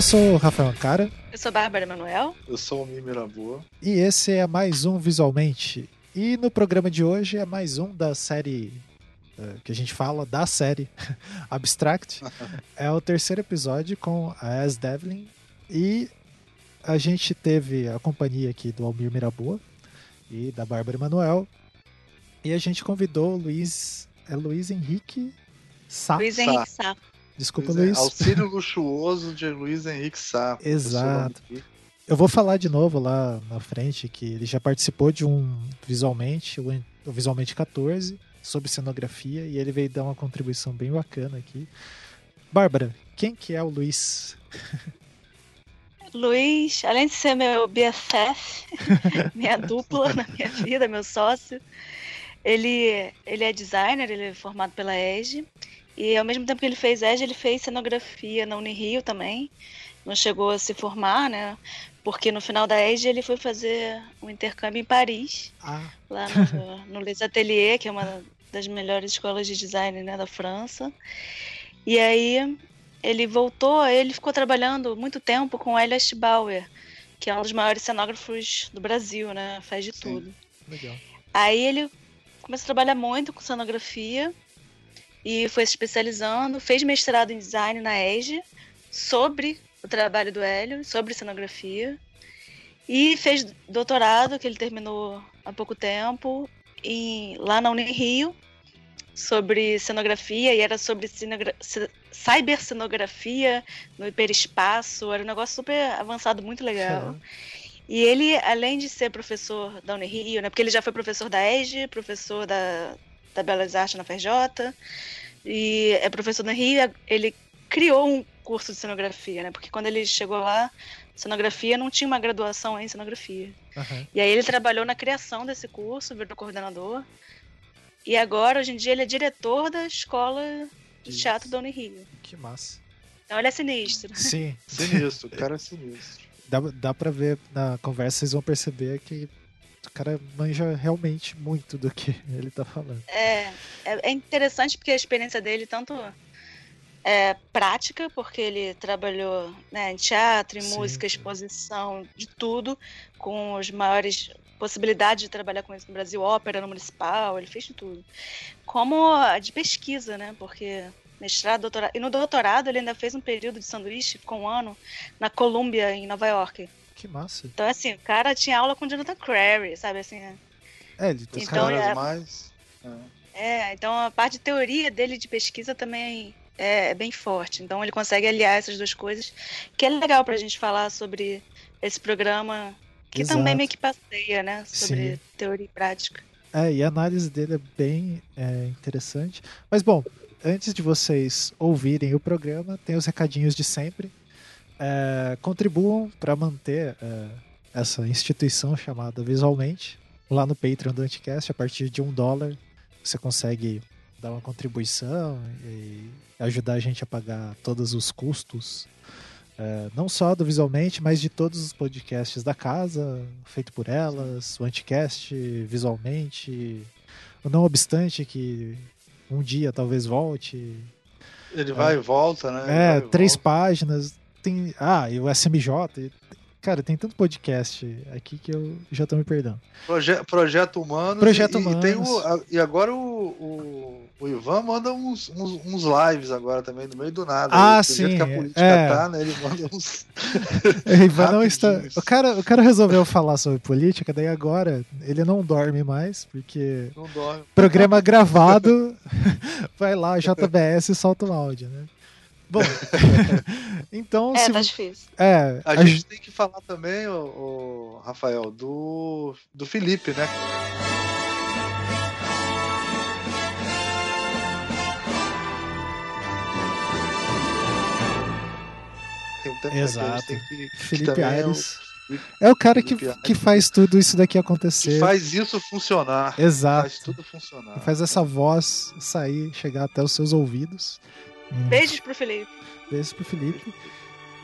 Eu sou o Rafael Cara. Eu sou Bárbara Manuel. Eu sou o Mimira Boa. E esse é mais um Visualmente. E no programa de hoje é mais um da série uh, que a gente fala, da série Abstract. é o terceiro episódio com a As Devlin. E a gente teve a companhia aqui do Almir Miraboa e da Bárbara Manuel. E a gente convidou o Luiz. É Luiz Henrique Sá. Luiz Henrique Sá. Desculpa, Luiz. Auxílio luxuoso de Luiz Henrique Sá. Exato. Eu vou falar de novo lá na frente que ele já participou de um visualmente, o Visualmente 14, sobre cenografia, e ele veio dar uma contribuição bem bacana aqui. Bárbara, quem que é o Luiz? Luiz, além de ser meu BFF, minha dupla na minha vida, meu sócio, ele, ele é designer, ele é formado pela EGE, e ao mesmo tempo que ele fez EGE, ele fez cenografia na Unirio também, não chegou a se formar, né? Porque no final da EGE ele foi fazer um intercâmbio em Paris, ah. lá no, no Les Ateliers, que é uma das melhores escolas de design né, da França. E aí ele voltou, ele ficou trabalhando muito tempo com Elias Bauer, que é um dos maiores cenógrafos do Brasil, né? Faz de Sim. tudo. Legal. Aí ele começou a trabalhar muito com cenografia e foi se especializando, fez mestrado em design na EGE sobre o trabalho do Hélio sobre cenografia. E fez doutorado que ele terminou há pouco tempo em, lá na Unirio sobre cenografia e era sobre cinegra cybercenografia no hiperespaço, era um negócio super avançado, muito legal. E ele, além de ser professor da Unirio, né, porque ele já foi professor da EGE, professor da, da Belas Artes na FRJ, e é professor da Rio, ele criou um curso de cenografia, né? Porque quando ele chegou lá, cenografia não tinha uma graduação em cenografia. Uhum. E aí ele trabalhou na criação desse curso, virou coordenador. E agora, hoje em dia, ele é diretor da escola de teatro da Unirio. Que massa. Então ele é sinistro. Sim. sinistro, o cara é sinistro. Dá, dá pra ver na conversa, vocês vão perceber que o cara manja realmente muito do que ele tá falando. É, é, é interessante porque a experiência dele, tanto é, prática, porque ele trabalhou né, em teatro, em Sim. música, exposição, de tudo, com as maiores possibilidades de trabalhar com isso no Brasil, ópera no municipal, ele fez de tudo. Como de pesquisa, né? Porque mestrado, doutorado. E no doutorado ele ainda fez um período de sanduíche, ficou um ano, na Columbia, em Nova York. Que massa. Então, assim, o cara tinha aula com Jonathan Crary, sabe assim? É, ele Os então, caras é, mais. É. é, então a parte de teoria dele de pesquisa também é, é, bem forte. Então ele consegue aliar essas duas coisas, que é legal para a gente falar sobre esse programa, que Exato. também meio que passeia, né? Sobre Sim. teoria e prática. É, e a análise dele é bem é, interessante. Mas bom, antes de vocês ouvirem o programa, tem os recadinhos de sempre. É, contribuam para manter é, essa instituição chamada Visualmente lá no Patreon do Anticast. A partir de um dólar você consegue dar uma contribuição e ajudar a gente a pagar todos os custos, é, não só do Visualmente, mas de todos os podcasts da casa, feito por elas, o Anticast, Visualmente, o Não Obstante, que um dia talvez volte. Ele vai é, e volta, né? É, três volta. páginas. Tem, ah, e o SMJ. Cara, tem tanto podcast aqui que eu já tô me perdendo. Proje Projeto Humanos. Projeto e, Humanos. E, o, e agora o, o, o, Ivan manda uns, uns, uns, lives agora também, no meio do nada. Ah, aí, sim. que a política é. tá, né? Ele manda uns. Ivan não está. O cara, o cara resolveu falar sobre política, daí agora ele não dorme mais, porque. Não dorme. Programa gravado, vai lá, JBS e solta o áudio, né? Bom, então. É, se... tá difícil. É, a, a gente tem que falar também, o, o, Rafael, do, do Felipe, né? Tem Exato. Que que, Felipe Aires. É o, é o cara que, que faz tudo isso daqui acontecer. Que faz isso funcionar. Exato. Faz tudo funcionar. Que faz essa voz sair, chegar até os seus ouvidos. Beijos pro Felipe. Beijos pro Felipe.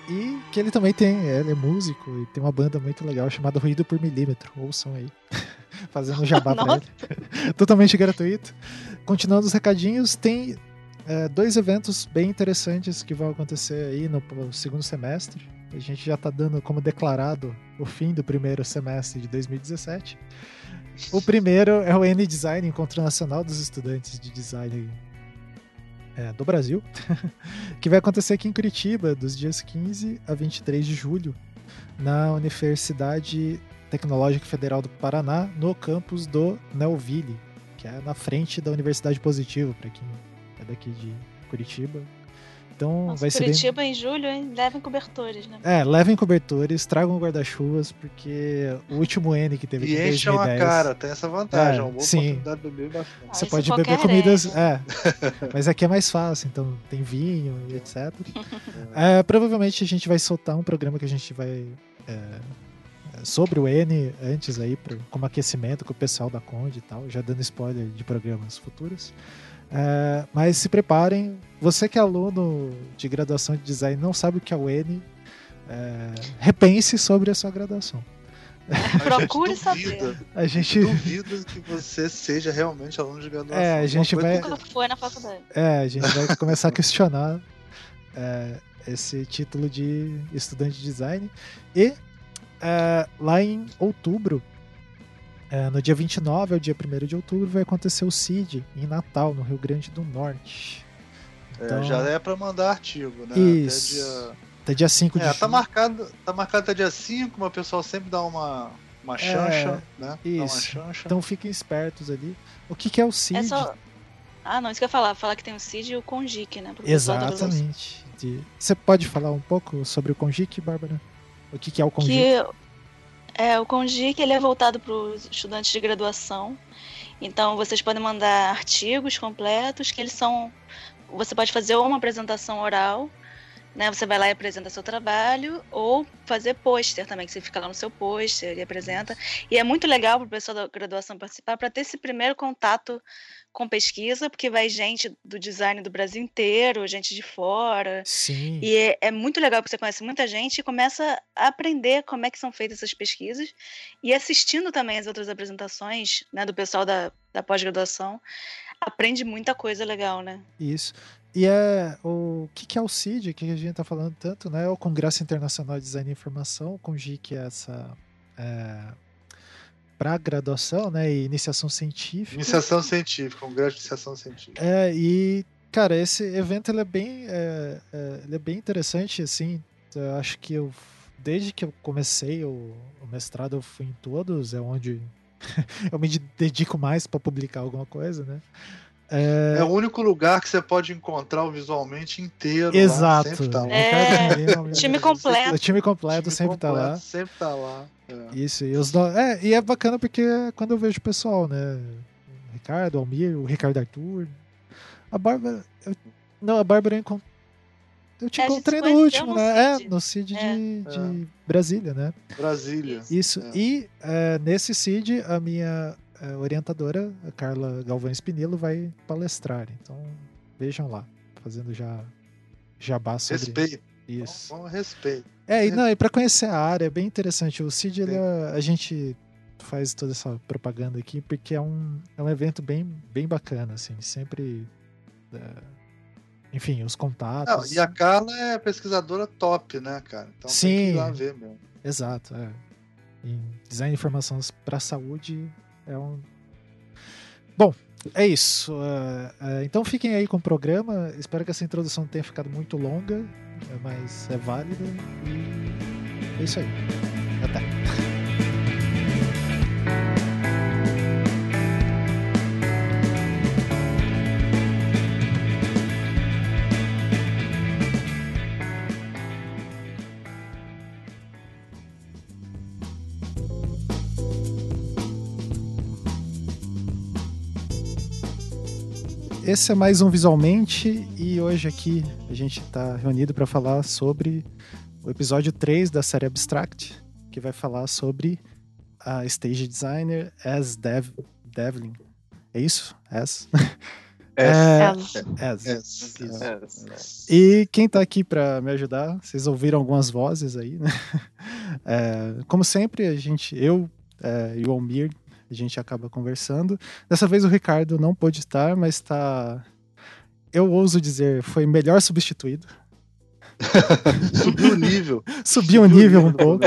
E que ele também tem, ele é músico e tem uma banda muito legal chamada Ruído por Milímetro. Ouçam aí. Fazendo um jabá pra ele. Totalmente gratuito. Continuando os recadinhos, tem é, dois eventos bem interessantes que vão acontecer aí no segundo semestre. A gente já está dando como declarado o fim do primeiro semestre de 2017. O primeiro é o N-Design, Encontro Nacional dos Estudantes de Design é, do Brasil, que vai acontecer aqui em Curitiba, dos dias 15 a 23 de julho, na Universidade Tecnológica Federal do Paraná, no campus do Nelville, que é na frente da Universidade Positivo, para quem é daqui de Curitiba. Então Nossa, vai ser Curitiba bem... em julho, hein? Levem cobertores, né? É, levem cobertores, tragam guarda-chuvas, porque o último N que teve E aqui em enchem a 2010... cara, tem essa vantagem. É, é uma boa sim. oportunidade de beber bastante. Ah, Você pode beber comidas. É. Mas aqui é mais fácil, então tem vinho e etc. É, provavelmente a gente vai soltar um programa que a gente vai. é, sobre o N antes aí, pro- como aquecimento com o pessoal da Conde e tal, já dando spoiler de programas futuros. É, mas se preparem, você que é aluno de graduação de design e não sabe o que é o N, é, repense sobre a sua graduação. Procure duvida, saber. A gente, Duvido que você seja realmente aluno de graduação. É, a gente vai- Nunca foi na faculdade. É, a gente vai começar a questionar é, esse título de estudante de design. E é, lá em outubro, é, no dia 29 ao dia 1 de outubro, vai acontecer o CID em Natal, no Rio Grande do Norte. É, Então- já é pra mandar artigo, né? Isso. Até dia... Até dia 5 de É, tá julho. marcado, tá marcado até dia 5, mas o pessoal sempre dá uma, uma chancha, né? Dá uma É, isso. chancha. Então fiquem espertos ali. O que, que é o CID? É só. Ah, não, isso que eu ia falar. Falar que tem o CID e o Congic, né? Exatamente. De- Você pode falar um pouco sobre o Congic, Bárbara? O que, que é o Congic? Que é, o Congic ele é voltado para os estudantes de graduação. Então vocês podem mandar artigos completos que eles são. Você pode fazer uma apresentação oral, né? Você vai lá e apresenta seu trabalho, ou fazer pôster também, que você fica lá no seu pôster e apresenta. E é muito legal para o pessoal da graduação participar para ter esse primeiro contato com pesquisa, porque vai gente do design do Brasil inteiro, gente de fora. Sim. E é, é muito legal porque você conhece muita gente e começa a aprender como é que são feitas essas pesquisas e assistindo também as outras apresentações né, do pessoal da, da pós-graduação, aprende muita coisa legal, né? Isso. E é o que, que é o CID, que a gente está falando tanto, né? É o Congresso Internacional de Design e Informação, o CONGI, que é essa é, para graduação, né? E iniciação científica. Iniciação científica, um grande iniciação científica. É, e cara, esse evento ele é bem, é, é, ele é bem interessante, assim. Eu acho que eu desde que eu comecei o, o mestrado eu fui em todos, é onde eu me dedico mais para publicar alguma coisa, né? É o único lugar que você pode encontrar o visualmente inteiro. lá, Exato. sempre tá lá. É, Ricardo Lima, time o completo. time completo Time sempre tá completo, lá. Sempre tá lá. É. Isso, e, os no- é, e é bacana porque é quando eu vejo o pessoal, né? O Ricardo, o Almir, o Ricardo Arthur. A Bárbara. eu- não, a Bárbara eu, encon- eu te É, encontrei no último, no né? É, CID. no CID É. de, de Brasília, né? Brasília. Isso. É. E é, nesse CID, a minha é, orientadora, a Carla Galvão Espinilo, vai palestrar. Então, vejam lá, fazendo já jabá sobre Respeito. isso. Bom, bom respeito. É, e, não, e para conhecer a área é bem interessante. O CID, ele é- a gente faz toda essa propaganda aqui porque é um, é um evento bem, bem bacana, assim, sempre. é, enfim, os Não, contatos. e a Carla é pesquisadora top, né, cara? Então tem que Sim. ir lá ver mesmo. Exato, é. Em design de informações para saúde é um. Bom, é isso. é, é, então fiquem aí com o programa. Espero que essa introdução tenha ficado muito longa, mas é válida. E é isso aí. Até. Esse é mais um Visualmente e hoje aqui a gente está reunido para falar sobre o episódio 3 da série Abstract, que vai falar sobre a Stage Designer as Dev, Devlin. É isso? As? É. É, As. É. Isso. E quem tá aqui para me ajudar, vocês ouviram algumas vozes aí, né? É, como sempre, a gente, eu é, e o Almir, a gente acaba conversando. Dessa vez o Ricardo não pôde estar, mas tá. eu ouso dizer, foi melhor substituído. Subiu o nível. Subiu o nível um do pouco.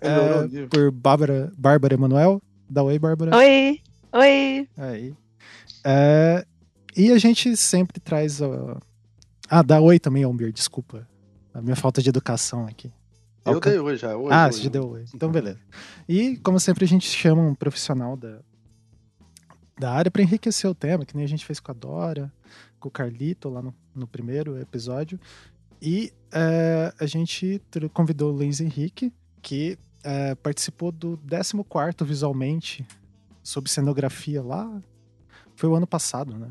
É, nível. por Bárbara, Bárbara Emanuel. Dá oi, Bárbara. Oi, oi. Aí. É, e a gente sempre traz. ó, Ah, dá oi também, Almir, desculpa. A minha falta de educação aqui. Eu Alca- dei hoje já. Hoje, ah, hoje. você já deu oi. Então, beleza. E, como sempre, a gente chama um profissional da, da área para enriquecer o tema, que nem a gente fez com a Dora, com o Carlito lá no, no primeiro episódio. E é, a gente convidou o Luiz Henrique, que é, participou do 14 visualmente sobre cenografia lá. Foi o ano passado, né?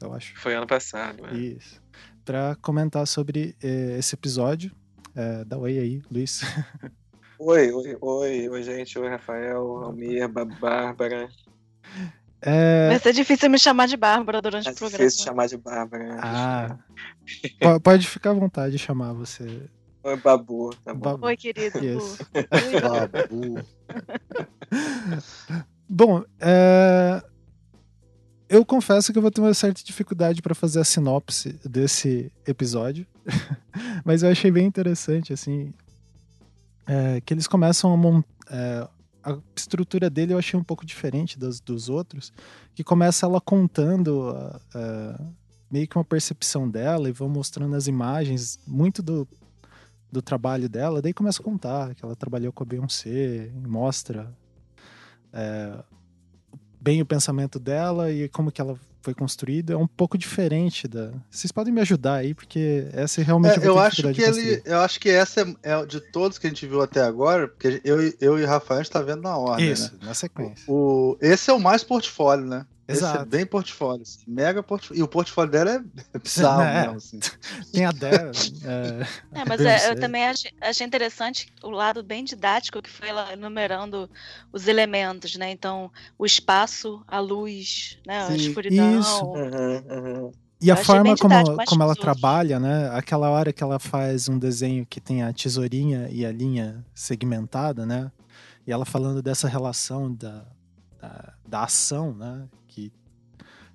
Eu acho. Foi ano passado. é. Isso. Pra comentar sobre eh, esse episódio. É, dá oi aí, Luiz. Oi, oi, oi, oi, gente. Oi, Rafael, Almir, Ba- Bárbara. É, Vai ser difícil me chamar de Bárbara durante É o programa. difícil chamar de Bárbara. Ah. po- pode ficar à vontade de chamar você. Oi, Babu, tá bom. Babu. Oi, querido. Yes. Oi, Babu. Bom, é, eu confesso que eu vou ter uma certa dificuldade para fazer a sinopse desse episódio, mas eu achei bem interessante, assim, é, que eles começam a montar. a estrutura dele eu achei um pouco diferente das, dos outros, que começa ela contando ah, ah, meio que uma percepção dela e vão mostrando as imagens, muito do, do trabalho dela, daí começa a contar que ela trabalhou com a Beyoncé, mostra é, bem o pensamento dela e como que ela foi construída é um pouco diferente da. Vocês podem me ajudar aí porque essa é realmente É, eu, acho que ele, eu acho que essa é, é de todos que a gente viu até agora, porque eu, e- eu e o Rafael a gente tá vendo na ordem, Isso, né? na sequência. O, esse é o mais portfólio, né? Esse é Exato. bem portfólio, assim, mega portfólio. E o portfólio dela é bizarro É. mesmo, assim. Tem a Débora. é, É, mas é, eu também achei, achei interessante o lado bem didático que foi ela enumerando os elementos, né? Então, o espaço, a luz, né? a Sim, escuridão. isso. Uhum, uhum. E a Eu achei forma como, mais como ela trabalha, né? Aquela hora que ela faz um desenho que tem a tesourinha e a linha segmentada, né? E ela falando dessa relação da, da, da ação, né? Que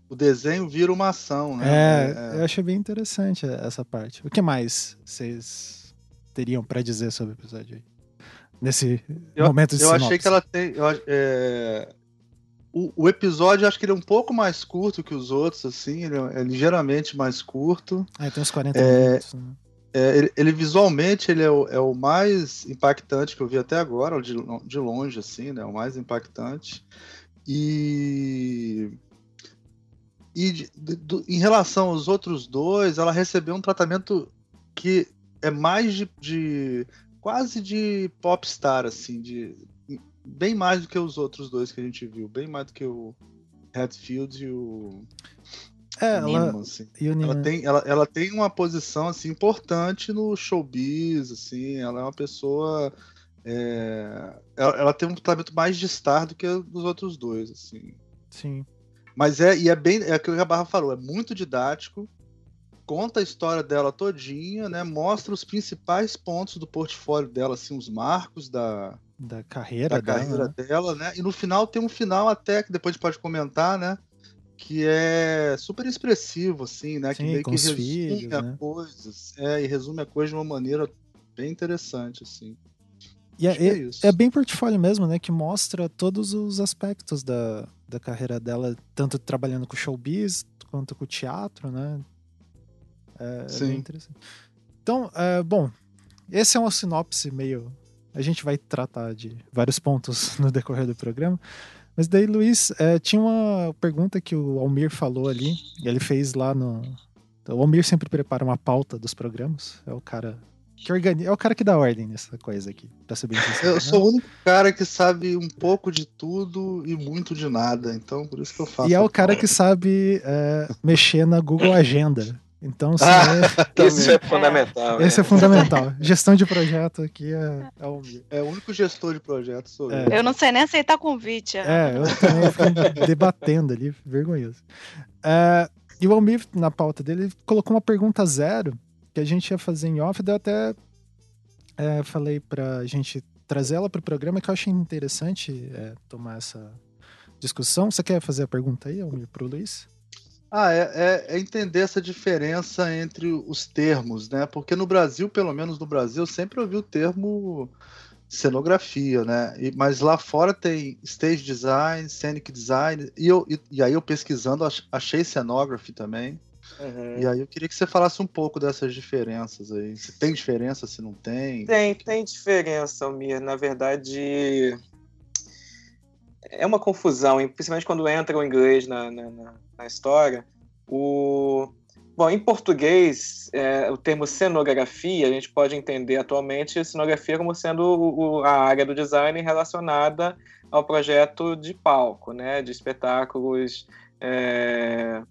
O desenho vira uma ação, né? É, eu achei bem interessante essa parte. O que mais vocês teriam pra dizer sobre o episódio aí? Nesse Eu- momento de Eu achei sinopse. que ela tem. eu é, o, o episódio, eu acho que ele é um pouco mais curto que os outros, assim. Ele é, é ligeiramente mais curto. Ah, tem uns 40 É, minutos. Né? É, ele, ele visualmente ele é o, é o mais impactante que eu vi até agora, de, de longe, assim, né? O mais impactante. E. E de- de- em relação aos outros dois, ela recebeu um tratamento que é mais de. de- quase de popstar, assim, de. Bem mais do que os outros dois que a gente viu, bem mais do que o Hatfield e o É, ela. Assim. E o Ela tem, ela, ela tem uma posição assim, importante no showbiz, assim, ela é uma pessoa. é, ela, ela tem um tratamento mais de star do que os outros dois, assim. Sim. Mas é, e é bem, é aquilo que a Barra falou, é muito didático, conta a história dela todinha, né? Mostra os principais pontos do portfólio dela, assim, os marcos da, Da carreira da dela. carreira né? dela, né? E no final tem um final até que depois a gente pode comentar, né? Que é super expressivo, assim, né? que Sim, meio com que resume filhos, a né? coisas, é, e resume a coisa de uma maneira bem interessante, assim. E é, que é é- isso. é bem portfólio mesmo, né? Que mostra todos os aspectos da, da carreira dela, tanto trabalhando com showbiz quanto com o teatro, né? É, é Sim. bem interessante. Então, é, bom, esse é uma sinopse meio. A gente vai tratar de vários pontos no decorrer do programa. Mas daí, Luiz, é, tinha uma pergunta que o Almir falou ali. Ele fez lá no. O Almir sempre prepara uma pauta dos programas. É o cara que organiza. É o cara que dá ordem nessa coisa aqui, pra ser bem sincero. Eu né? sou o único cara que sabe um pouco de tudo e muito de nada, então por isso que eu faço. E é o cara que sabe é, mexer na Google Agenda. Então, se Ah, é- Isso é fundamental. esse é né? fundamental. Gestão de projeto aqui é, é o. É o único gestor de projeto, sou É. eu. Eu não sei nem aceitar convite. É, eu também fico debatendo ali, vergonhoso. É, e o Almir, na pauta dele, colocou uma pergunta zero que a gente ia fazer em off, daí eu até é, falei pra gente trazer ela pro programa, que eu achei interessante é, tomar essa discussão. Você quer fazer a pergunta aí, Almir, pro Luiz? Ah, é, é, é, entender essa diferença entre os termos, né? Porque no Brasil, pelo menos no Brasil, eu sempre ouvi o termo cenografia, né? E, mas lá fora tem stage design, scenic design, e, eu, e, e aí eu pesquisando achei scenography também. Uhum. E aí eu queria que você falasse um pouco dessas diferenças aí. Se tem diferença, se não tem. Tem, tem diferença, Almir. Na verdade, é uma confusão, principalmente quando entra o inglês na, na, na história. O... Bom, em português, é, o termo cenografia, a gente pode entender atualmente cenografia como sendo o, a área do design relacionada ao projeto de palco, né, de espetáculos, é,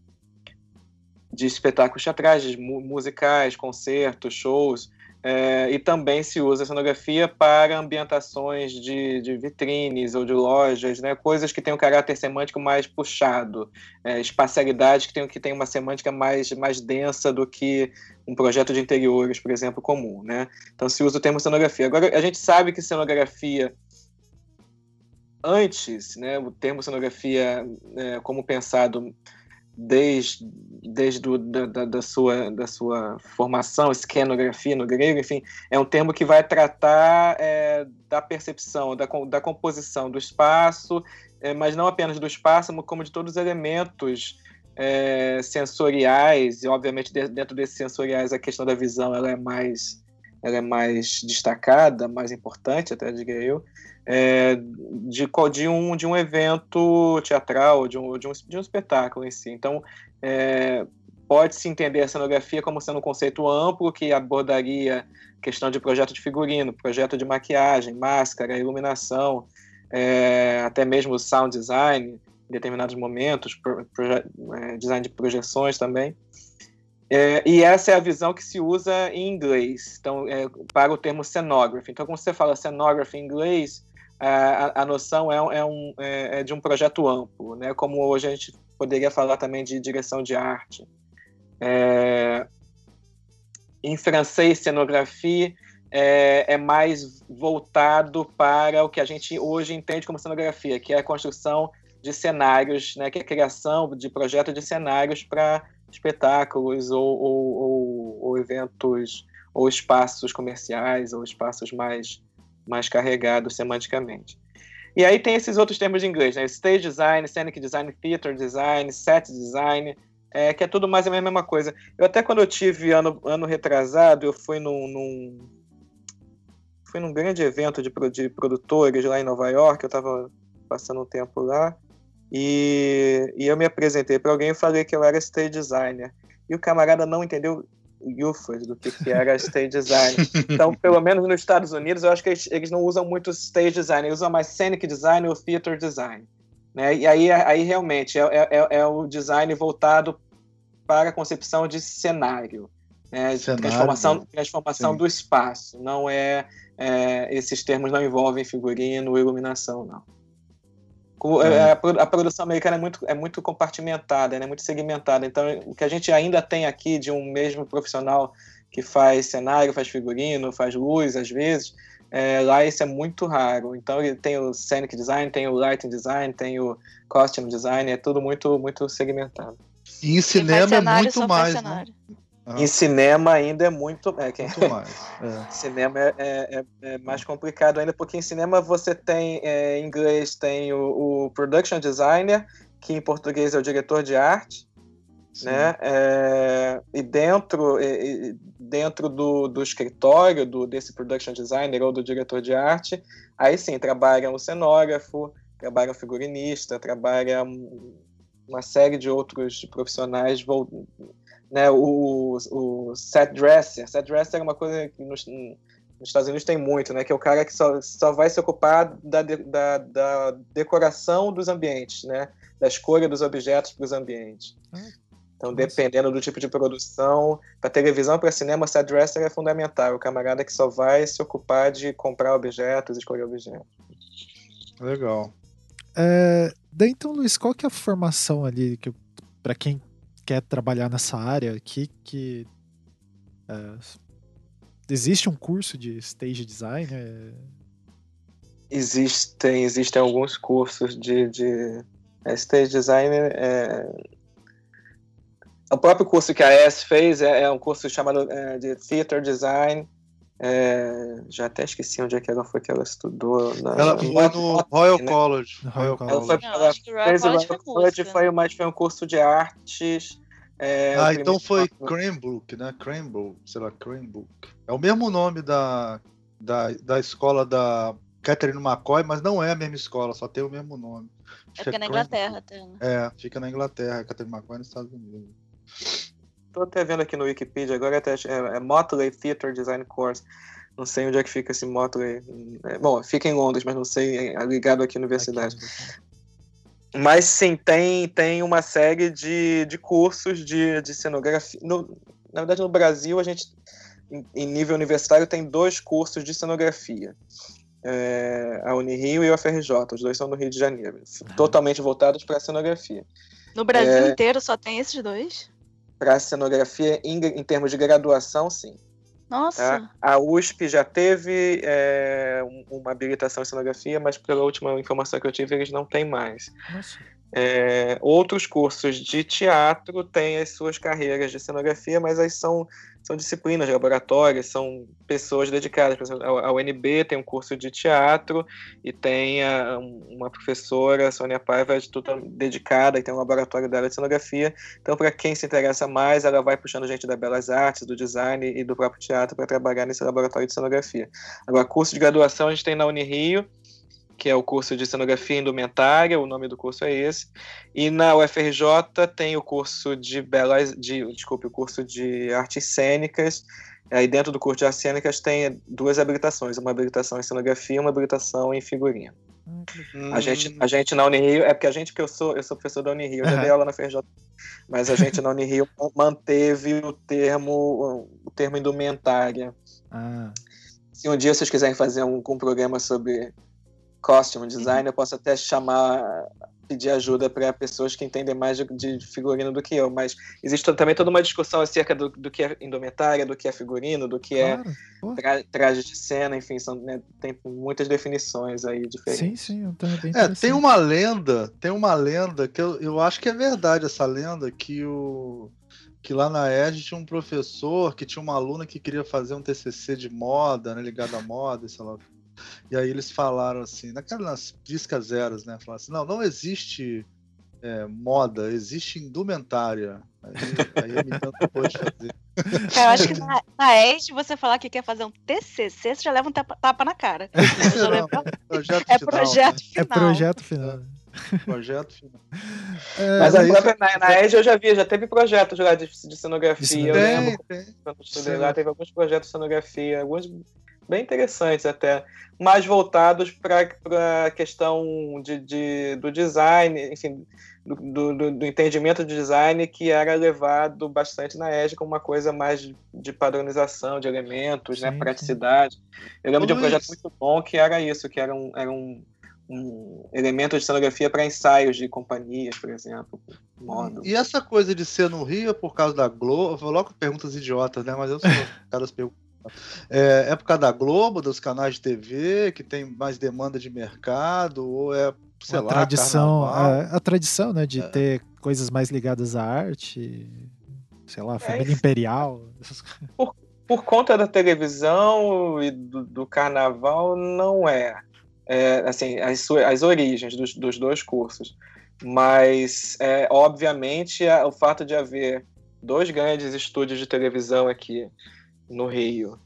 de espetáculos teatrais, musicais, concertos, shows. É, e também se usa cenografia para ambientações de, de, vitrines ou de lojas, né? coisas que têm um caráter semântico mais puxado, é, espacialidades que têm que tem uma semântica mais, mais densa do que um projeto de interiores, por exemplo, comum. Né? Então se usa o termo cenografia. Agora, a gente sabe que cenografia antes, né, o termo cenografia, é, como pensado desde, desde do, da, da, sua, da sua formação, esquenografia no grego, enfim, é um termo que vai tratar é, da percepção, da, da composição do espaço, é, mas não apenas do espaço, como de todos os elementos é, sensoriais, e obviamente dentro desses sensoriais a questão da visão ela é mais ela é mais destacada, mais importante, até diria eu, é, de, de, um, de um evento teatral, de um, de um, de um espetáculo em si. Então, é, pode-se entender a cenografia como sendo um conceito amplo que abordaria questão de projeto de figurino, projeto de maquiagem, máscara, iluminação, é, até mesmo sound design em determinados momentos, pro, pro, é, design de projeções também. É, e essa é a visão que se usa em inglês, então, é, para o termo scenography. Então, quando você fala scenography em inglês, a, a noção é, é, um, é, é, de um projeto amplo, né? como hoje a gente poderia falar também de direção de arte. É, em francês, cenografia é, mais voltado para o que a gente hoje entende como cenografia, que é a construção de cenários, né? que é a criação de projetos de cenários para espetáculos ou, ou, ou, ou, eventos ou espaços comerciais ou espaços mais, mais carregados semanticamente. E aí tem esses outros termos de inglês, né? Stage design, scenic design, theater design, set design, é, que é tudo mais ou menos a mesma coisa. Eu até quando eu tive ano, ano retrasado, eu fui num, num fui num grande evento de, de produtores lá em Nova York, eu estava passando um tempo lá, e, e eu me apresentei para alguém e falei que eu era stage designer. E o camarada não entendeu ufas do que, que era stage design. Então, pelo menos nos Estados Unidos, eu acho que eles, eles não usam muito stage design, eles usam mais scenic design ou theater design. Né? E aí, aí realmente é, é, é, é o design voltado para a concepção de cenário, né? cenário transformação, transformação do espaço. Não é, é, esses termos não envolvem figurino iluminação, não. É. A, a, produção americana é muito, é muito compartimentada, né, muito segmentada. Então, o que a gente ainda tem aqui de um mesmo profissional que faz cenário, faz figurino, faz luz, às vezes, é, lá isso é muito raro. Então, tem o scenic design, tem o lighting design, tem o costume design, é tudo muito, muito segmentado. E em cinema é muito mais, né? Ah. Em cinema ainda é muito. É, quem... muito mais. É. cinema é, é, é, é, mais complicado ainda, porque em cinema você tem, é, em inglês, tem o, o, production designer, que em português é o diretor de arte. Né? É, e dentro, e, dentro do, do escritório do, desse production designer ou do diretor de arte, aí sim trabalha o cenógrafo, trabalha o figurinista, trabalha uma série de outros profissionais né, o, o set dresser. Set dresser é uma coisa que nos, nos Estados Unidos tem muito, né, que é o cara que só, só vai se ocupar da, da, da decoração dos ambientes, né, da escolha dos objetos para os ambientes. Ah, então, dependendo do tipo de produção, para televisão, para cinema, set dresser é fundamental. O camarada que só vai se ocupar de comprar objetos, escolher objetos. Legal. É, daí então, Luiz, qual que é a formação ali que para quem quer trabalhar nessa área aqui, que é, existe um curso de stage design? É... Existem, existem alguns cursos de, de é, stage design. É, o próprio curso que a ES fez é, é um curso chamado é, de Theater Design. É, já até esqueci onde é que ela foi que ela estudou. Na, ela foi no Royal né? College. Royal College. Ela foi, Não, ela fez o Royal College, College foi, mas foi um curso de artes. É, ah, então foi Cranbrook, né? Cranbrook, sei lá, Cranbrook. É o mesmo nome da, da, da escola da Catherine McCoy, mas não é a mesma escola, só tem o mesmo nome. É fica é na Inglaterra, até, né? É, fica na Inglaterra, Catherine McCoy nos Estados Unidos. Tô até vendo aqui no Wikipedia, agora até, é, é Motley Theatre Design Course. Não sei onde é que fica esse Motley. É, bom, fica em Londres, mas não sei, é ligado aqui na universidade. Mas sim, tem, tem uma série de, de cursos de, de cenografia. No, na verdade, no Brasil, a gente, em, em nível universitário, tem dois cursos de cenografia. É, a Unirio e o FRJ, os dois são no Rio de Janeiro, totalmente voltados para a cenografia. No Brasil é, inteiro só tem esses dois? Para a cenografia, em, em termos de graduação, sim. Nossa. Tá? A USP já teve é, uma habilitação em cenografia, mas pela última informação que eu tive, eles não têm mais. É, outros cursos de teatro têm as suas carreiras de cenografia, mas aí são são disciplinas, laboratórios, são pessoas dedicadas. A UNB tem um curso de teatro e tem a, uma professora, Sônia Paiva, dedicada e tem um laboratório dela de cenografia. Então, para quem se interessa mais, ela vai puxando gente da Belas Artes, do design e do próprio teatro para trabalhar nesse laboratório de cenografia. Agora, curso de graduação a gente tem na Unirio, que é o curso de cenografia indumentária, o nome do curso é esse. E na UFRJ tem o curso de belas, de, desculpe, o curso de artes cênicas. Aí dentro do curso de artes cênicas tem duas habilitações, uma habilitação em cenografia e uma habilitação em figurinha. Hum. A gente, a gente na Unirio, é porque a gente que eu sou, eu sou professor da Unirio, eu já dei aula na FRJ, mas a gente na Unirio manteve o termo, o termo indumentária. Ah. Se um dia vocês quiserem fazer um, um programa sobre costume design, uhum. eu posso até chamar, pedir ajuda para pessoas que entendem mais de, de, figurino do que eu, mas existe também toda uma discussão acerca do, do que é indumentária, do que é figurino, do que é claro. é tra, traje de cena, enfim, são, né, tem muitas definições aí diferentes. Sim, sim, eu bem é, tem uma lenda, tem uma lenda que eu, eu acho que é verdade essa lenda que o que lá na ED tinha um professor que tinha uma aluna que queria fazer um TCC de moda, né, ligado à moda, sei lá e aí eles falaram assim, naquelas piscas zeros, né? Falaram assim, não, não existe é, moda, existe indumentária. Aí, aí a menina não pôde fazer. Eu acho que na, na ESD você falar que quer fazer um TCC, você já leva um tapa, tapa na cara. Não, leva... projeto é projeto final. É projeto final. Projeto final. É, Mas a própria, na, na ESD eu já vi, já teve projetos lá de, de cenografia. eu lembro. Tem. Quando estudei lá, teve alguns projetos de cenografia, alguns bem interessantes até, mais voltados para a questão de, de, do design, enfim, do, do, do, entendimento de design que era levado bastante na ESG como uma coisa mais de, de padronização de elementos, né, sim, né, praticidade. Eu lembro Ô, de um projeto muito bom que era isso, que era um, era um, um elemento de cenografia para ensaios de companhias, por exemplo. Modo. E essa coisa de ser no Rio é por causa da Globo? Eu vou logo perguntas idiotas, né? Mas eu sou caras perguntas é, é por causa da Globo, dos canais de TV, que tem mais demanda de mercado, ou é, sei a lá, tradição, a, é, a, tradição, né, de é. ter coisas mais ligadas à arte, sei lá, é família imperial. Por, por conta da televisão e do, do carnaval, não é. é assim, as, as origens dos, dos dois cursos. Mas, é, obviamente, o fato de haver dois grandes estúdios de televisão aqui no Rio.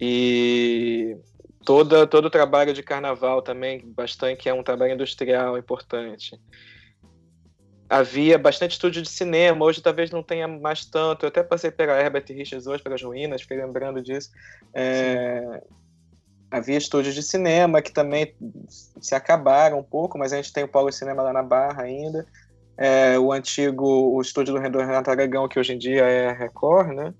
E toda, todo o trabalho de carnaval também, bastante, que é um trabalho industrial importante. Havia bastante estúdio de cinema, hoje talvez não tenha mais tanto. Eu até passei pela Herbert Richards hoje, pelas ruínas, fiquei lembrando disso. É, havia estúdios de cinema que também se acabaram um pouco, mas a gente tem o Polo Cinema lá na Barra ainda. É, o antigo o estúdio do Renato Aragão, que hoje em dia é Record, né?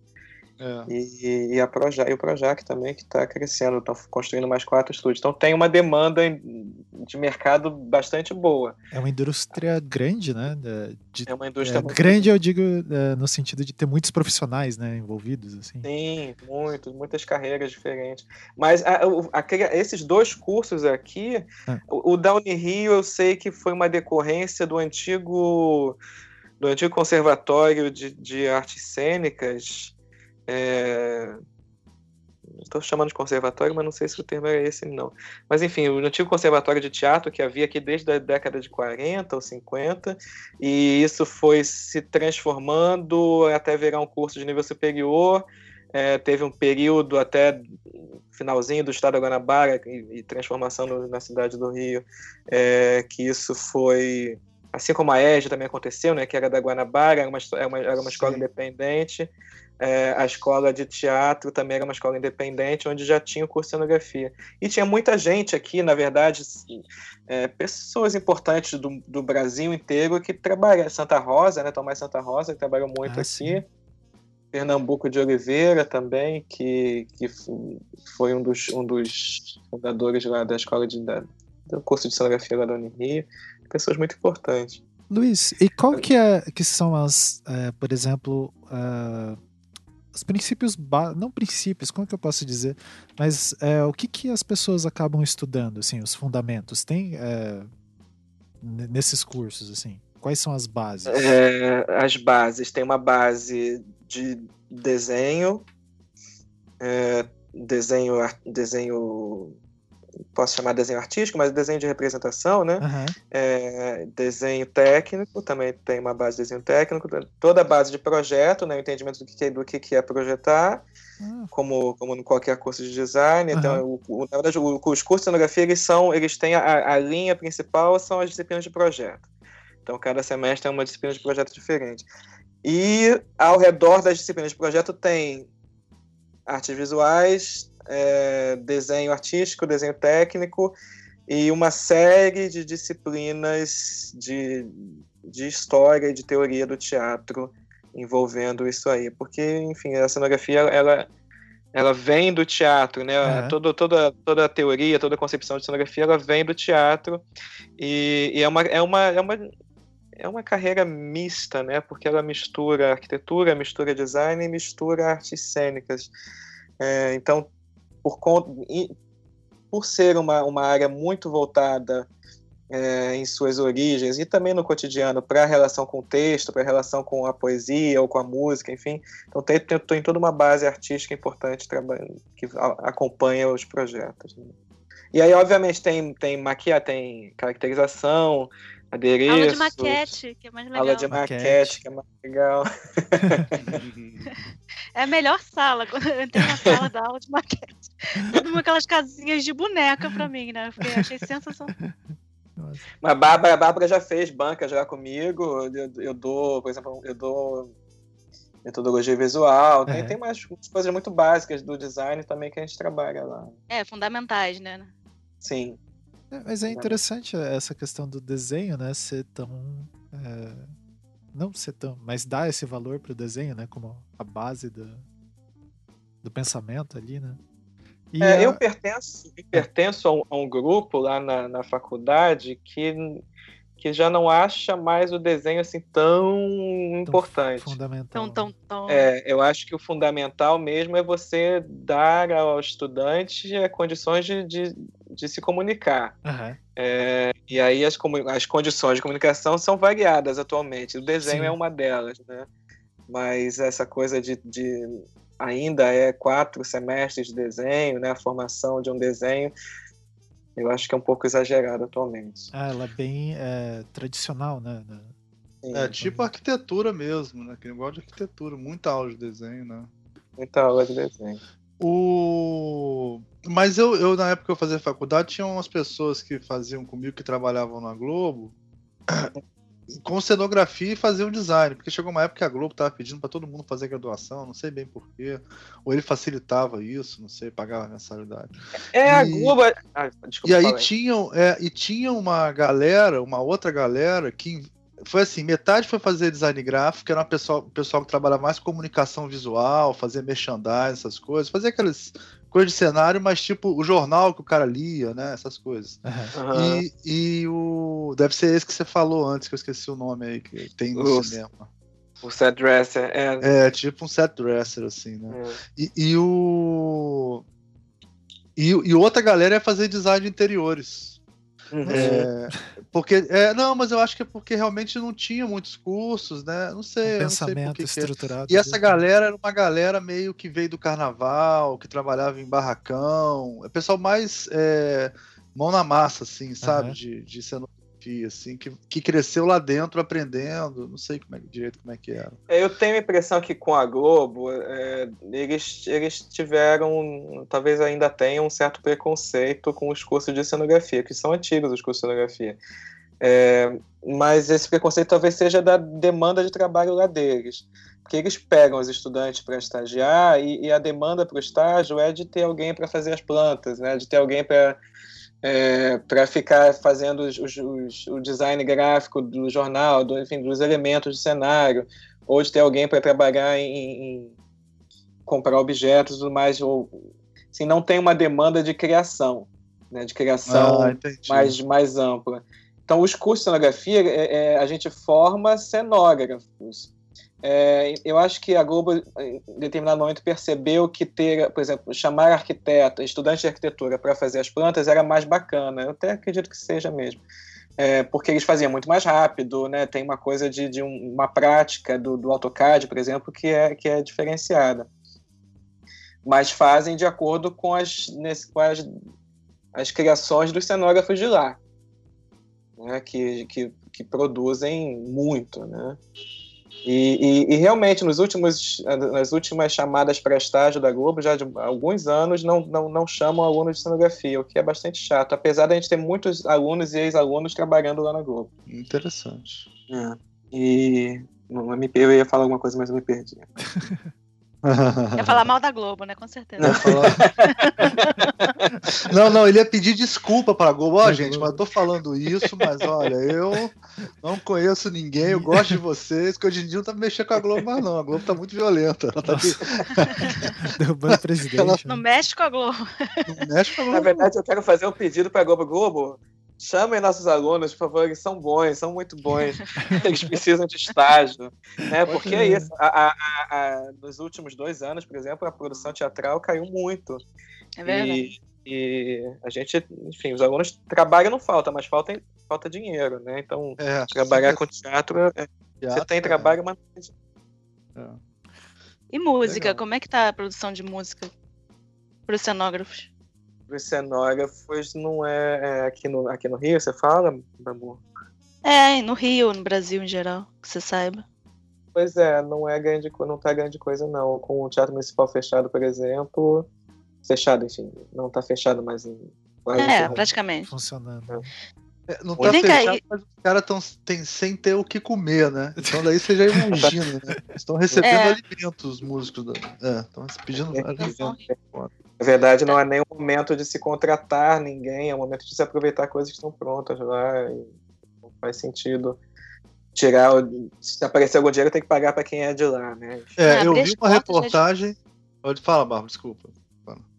É. E, e, a Projac, e o Projac também, que está crescendo, estão construindo mais quatro estúdios. Então tem uma demanda de mercado bastante boa. É uma indústria grande, né? De, é uma indústria é, grande, eu digo, é, no sentido de ter muitos profissionais né, envolvidos. Assim. Sim, muitos, muitas carreiras diferentes. Mas a, a, a, esses dois cursos aqui, é. o, o Downey Rio eu sei que foi uma decorrência do antigo do antigo conservatório de, de artes cênicas. É, estou chamando de conservatório, mas não sei se o termo é esse, não. Mas enfim, o antigo conservatório de teatro que havia aqui desde a década de 40 ou 50, e isso foi se transformando até virar um curso de nível superior. É, teve um período até finalzinho do estado da Guanabara e, e transformação no, na cidade do Rio, é, que isso foi assim como a EJA também aconteceu, né, que era da Guanabara, era uma, era uma, escola independente, é, a escola de teatro também era uma escola independente, onde já tinha o curso de cenografia. E tinha muita gente aqui, na verdade, é, pessoas importantes do, do, Brasil inteiro que trabalham. Santa Rosa, né, Tomás Santa Rosa, que trabalhou muito ah, aqui. Sim. Pernambuco de Oliveira também, que, que foi um dos, um dos fundadores lá da escola de, da, do curso de cenografia lá da Unirio. Pessoas muito importantes. Luiz, e qual que, é, que são as, é, por exemplo, uh, os princípios, não princípios, como que eu posso dizer, mas é, o que, que as pessoas acabam estudando, assim, os fundamentos, tem é, nesses cursos, assim, quais são as bases? É, as bases, tem uma base de desenho, é, desenho, desenho posso chamar desenho artístico, mas desenho de representação, né? Uhum. É, desenho técnico, também tem uma base de desenho técnico, toda a base de projeto, né? O entendimento do que, do que é projetar, uhum. como, como em qualquer curso de design. Uhum. Então, o, o, na verdade, o, os cursos de cenografia, eles são, eles têm a, a linha principal, são as disciplinas de projeto. Então, cada semestre é uma disciplina de projeto diferente. E ao redor das disciplinas de projeto tem artes visuais, é, desenho artístico, desenho técnico e uma série de disciplinas de, de história e de teoria do teatro envolvendo isso aí, porque enfim a cenografia ela ela vem do teatro, né? Uhum. Todo, toda, toda a teoria, toda a concepção de cenografia, ela vem do teatro e, e é, uma, é, uma, é, uma, é uma carreira mista, né? Porque ela mistura arquitetura, mistura design e mistura artes cênicas. É, então por, por ser uma, uma área muito voltada é, em suas origens e também no cotidiano para a relação com o texto, para a relação com a poesia ou com a música, enfim. Então tem, tem, tem toda uma base artística importante que acompanha os projetos. Né? E aí, obviamente, tem, tem maquiagem, tem caracterização, adereços. Aula de maquete, que é mais legal. Aula de maquete, maquete. que é mais legal. é a melhor sala. Quando eu entrei na sala da aula de maquete. Tudo aquelas casinhas de boneca pra mim, né? Eu achei sensacional. Mas a Bárbara, a Bárbara já fez banca já comigo. Eu, eu dou, por exemplo, eu dou metodologia visual. Tem, é. tem mais coisas muito básicas do design também que a gente trabalha lá. É, fundamentais, né? Sim. É, mas é interessante essa questão do desenho, né? Ser tão. É, não ser tão. Mas dar esse valor pro desenho, né? Como a base do, do pensamento ali, né? É, a... Eu pertenço, eu pertenço a um, a um, grupo lá na, na faculdade que que já não acha mais o desenho assim tão, tão importante. Fundamental. Tão, tão, tão... É, eu acho que o fundamental mesmo é você dar ao estudante condições de, de, de se comunicar. Uhum. É, e aí as, as condições de comunicação são variadas atualmente. O desenho Sim. é uma delas, né? Mas essa coisa de, de ainda é quatro semestres de desenho, né? A formação de um desenho eu acho que é um pouco exagerado atualmente. Ah, ela é bem é, tradicional, né? Sim, é tipo arquitetura mesmo, né? Que negócio de arquitetura, muita aula de desenho, né? Muita aula de desenho. O... Mas eu, eu, na época que eu fazia faculdade, tinha umas pessoas que faziam comigo, que trabalhavam na Globo, com cenografia e fazer o design, porque chegou uma época que a Globo tava pedindo para todo mundo fazer graduação, não sei bem porquê, ou ele facilitava isso, não sei, pagava mensalidade. É, e, a Globo. Ah, desculpa, e aí tinham, é, e tinha uma galera, uma outra galera que foi assim, metade foi fazer design gráfico, era o pessoal, pessoal que trabalhava mais com comunicação visual, fazer merchandising, essas coisas, fazer aquelas coisa de cenário, mas tipo o jornal que o cara lia, né? Essas coisas. Uhum. E, e o. Deve ser esse que você falou antes, que eu esqueci o nome aí, que tem no o, cinema. O set dresser, é. É, tipo um set dresser, assim, né? É. E, e, o. E, e outra galera é fazer design de interiores. Uhum. É, porque, é, não, mas eu acho que é porque realmente não tinha muitos cursos, né? Não sei. Um pensamento sei estruturado. E essa galera era uma galera meio que veio do carnaval, que trabalhava em barracão. É pessoal mais é, mão na massa, assim, sabe? Uhum. De, de assim, que, que cresceu lá dentro aprendendo. Não sei como é, direito como é que era. É, eu tenho a impressão que com a Globo, é, eles, eles tiveram, talvez ainda tenham um certo preconceito com os cursos de cenografia, que são antigos os cursos de cenografia. É, mas esse preconceito talvez seja da demanda de trabalho lá deles. Porque eles pegam os estudantes para estagiar e, e, a demanda para o estágio é de ter alguém para fazer as plantas, né? de ter alguém para é, para ficar fazendo os, os, o design gráfico do jornal, do, enfim, dos elementos de cenário, ou de ter alguém para trabalhar em, em, comprar objetos e tudo mais. Ou, assim, não tem uma demanda de criação, né, de criação ah, mais, mais ampla. Então, os cursos de cenografia, é, é, a gente forma cenógrafos. É, eu acho que a Globo, em determinado momento, percebeu que ter, por exemplo, chamar arquiteto, estudante de arquitetura para fazer as plantas era mais bacana. Eu até acredito que seja mesmo. É, porque eles faziam muito mais rápido, né? tem uma coisa de, de um, uma prática do, do, AutoCAD, por exemplo, que é, que é diferenciada. Mas fazem de acordo com as, nesse, com as, as criações dos cenógrafos de lá, né? que, que, que produzem muito. Né? E, e, e, realmente, nos últimos, nas últimas chamadas para estágio da Globo, já de alguns anos, não, não, não chamam alunos de cenografia, o que é bastante chato, apesar de a gente ter muitos alunos e ex-alunos trabalhando lá na Globo. Interessante. É. E eu ia falar alguma coisa, mas eu me perdi. Ia falar mal da Globo, né? Com certeza. Não, não, ele ia pedir desculpa para a Globo. Ó, oh, gente, mas eu tô falando isso, mas olha, eu não conheço ninguém, eu gosto de vocês, que hoje em dia não tá mexendo com a Globo mais não. A Globo tá muito violenta. Ela tá Derrubando o presidente. Ela... Não mexe com a Globo. Não mexe com a Globo. Na verdade, eu quero fazer um pedido para a Globo. Globo, chamem nossos alunos, por favor, eles são bons, são muito bons. eles precisam de estágio. Né? Porque é isso. A, a, a, nos últimos dois anos, por exemplo, a produção teatral caiu muito. É verdade. E, e a gente, enfim, os alunos trabalham não falta, mas falta, falta dinheiro, né? Então, é, trabalhar com teatro, é, teatro, você tem é. trabalho, mas. É. E música, Legal. como é que tá a produção de música para os cenógrafos? Os cenógrafos não é, é, aqui, no, aqui no Rio, você fala, Babu? É, no Rio, no Brasil em geral, que você saiba. Pois é, não é grande, não tá grande coisa não. Com o Teatro Municipal fechado, por exemplo, fechado, enfim, não tá fechado, mas quase É, praticamente. Funcionando. É. É, não tá fechado, mas os caras estão sem ter o que comer, né? Então daí você já imagina, né? Estão recebendo é. alimentos, os músicos. Da... É, estão pedindo é. alimentos. Na verdade, não é nem o momento de se contratar ninguém, é o momento de se aproveitar coisas que estão prontas lá. não faz sentido tirar. Se aparecer algum dinheiro, tem que pagar para quem é de lá, né? É, eu vi uma reportagem. Pode falar, Bárbara, desculpa.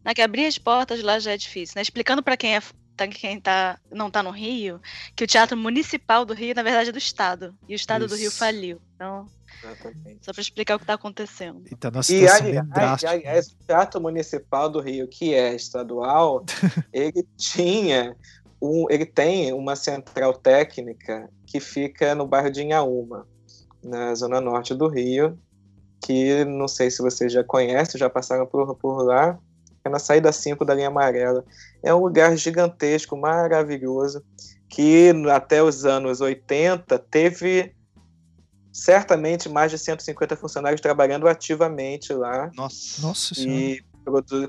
Não, que abrir as portas lá já é difícil, né? Explicando para quem é tá, quem tá, não tá no Rio, que o Teatro Municipal do Rio, na verdade, é do Estado. E o Estado Isso. do Rio faliu. Então, Exatamente. Só para explicar o que está acontecendo. Então, nossa e aliás, aliás, o Teatro Municipal do Rio, que é estadual, ele tinha um, ele tem uma central técnica que fica no bairro de Inhaúma, na zona norte do Rio, que não sei se vocês já conhecem, já passaram por, por lá, é na saída 5 da linha amarela. É um lugar gigantesco, maravilhoso, que até os anos 80 teve certamente mais de 150 funcionários trabalhando ativamente lá. Nossa, Nossa E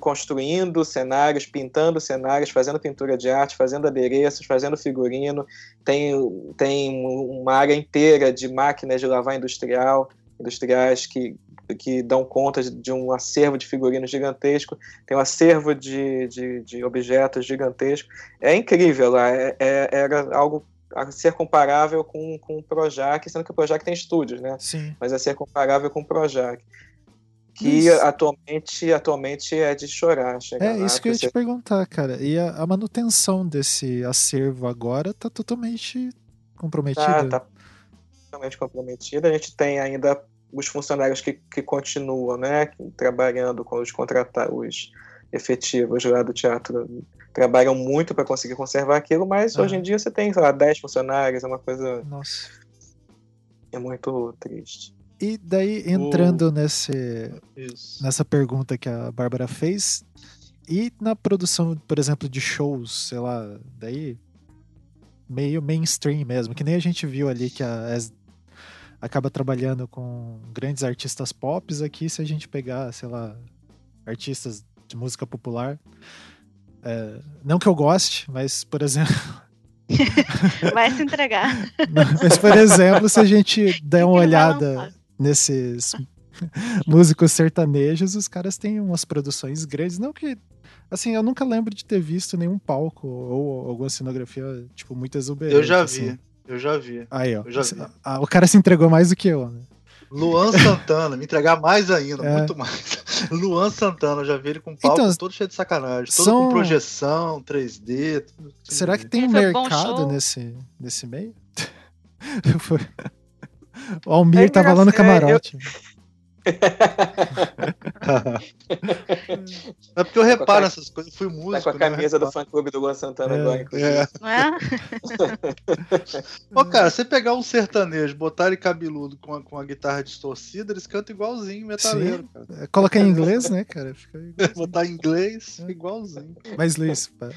construindo cenários, pintando cenários, fazendo pintura de arte, fazendo adereços, fazendo figurino. Tem, tem uma área inteira de máquinas de lavar industrial, industriais que, que dão conta de, de um acervo de figurinos gigantesco. Tem um acervo de, de, de objetos gigantesco. É incrível lá. É, é, era algo a ser comparável com, com o Projac, sendo que o Projac tem estúdios, né? Sim. Mas a ser comparável com o Projac. Que atualmente, atualmente é de chorar. É isso que eu ia te perguntar, cara. E a, a, manutenção desse acervo agora tá totalmente comprometida? Tá, tá totalmente comprometida. A gente tem ainda os funcionários que, que continuam, né? Trabalhando com os contratados, os efetivos lá do teatro trabalham muito para conseguir conservar aquilo, mas Ah. hoje em dia você tem, sei lá, 10 funcionários, é uma coisa. Nossa. É muito triste. E daí, entrando nesse, Isso. nessa pergunta que a Bárbara fez, e na produção, por exemplo, de shows, sei lá, daí meio mainstream mesmo, que nem a gente viu ali que a acaba trabalhando com grandes artistas pop, aqui se a gente pegar, sei lá, artistas de música popular, é, não que eu goste, mas por exemplo, Vai se entregar. mas por exemplo, se a gente der uma olhada nesses músicos sertanejos, os caras têm umas produções grandes. Não que. Assim, eu nunca lembro de ter visto nenhum palco ou alguma cenografia, tipo, muito exuberante. Eu já assim. vi, eu já vi. Aí, ó. Eu já vi. O cara se entregou mais do que eu, né? Luan Santana, me entregar mais ainda, É. muito mais. Luan Santana, eu já vi ele com palco Então, todo cheio de sacanagem, todo são- com projeção, 3D. tudo assim. Será que tem um mercado nesse, nesse meio? O Almir É tava lá no é, eu- camarote. É porque eu Tá reparo essas coisas, fui músico. Tá com a né? camisa do fã clube do Luan Santana É, agora, inclusive. É. Não é? Ô, cara, você pegar um sertanejo, botar ele cabeludo com a, com a guitarra distorcida, eles cantam igualzinho metaleiro, cara. É, Coloca em inglês, né, cara? Fica. Botar em inglês, É. igualzinho. Mas, Luiz, pa-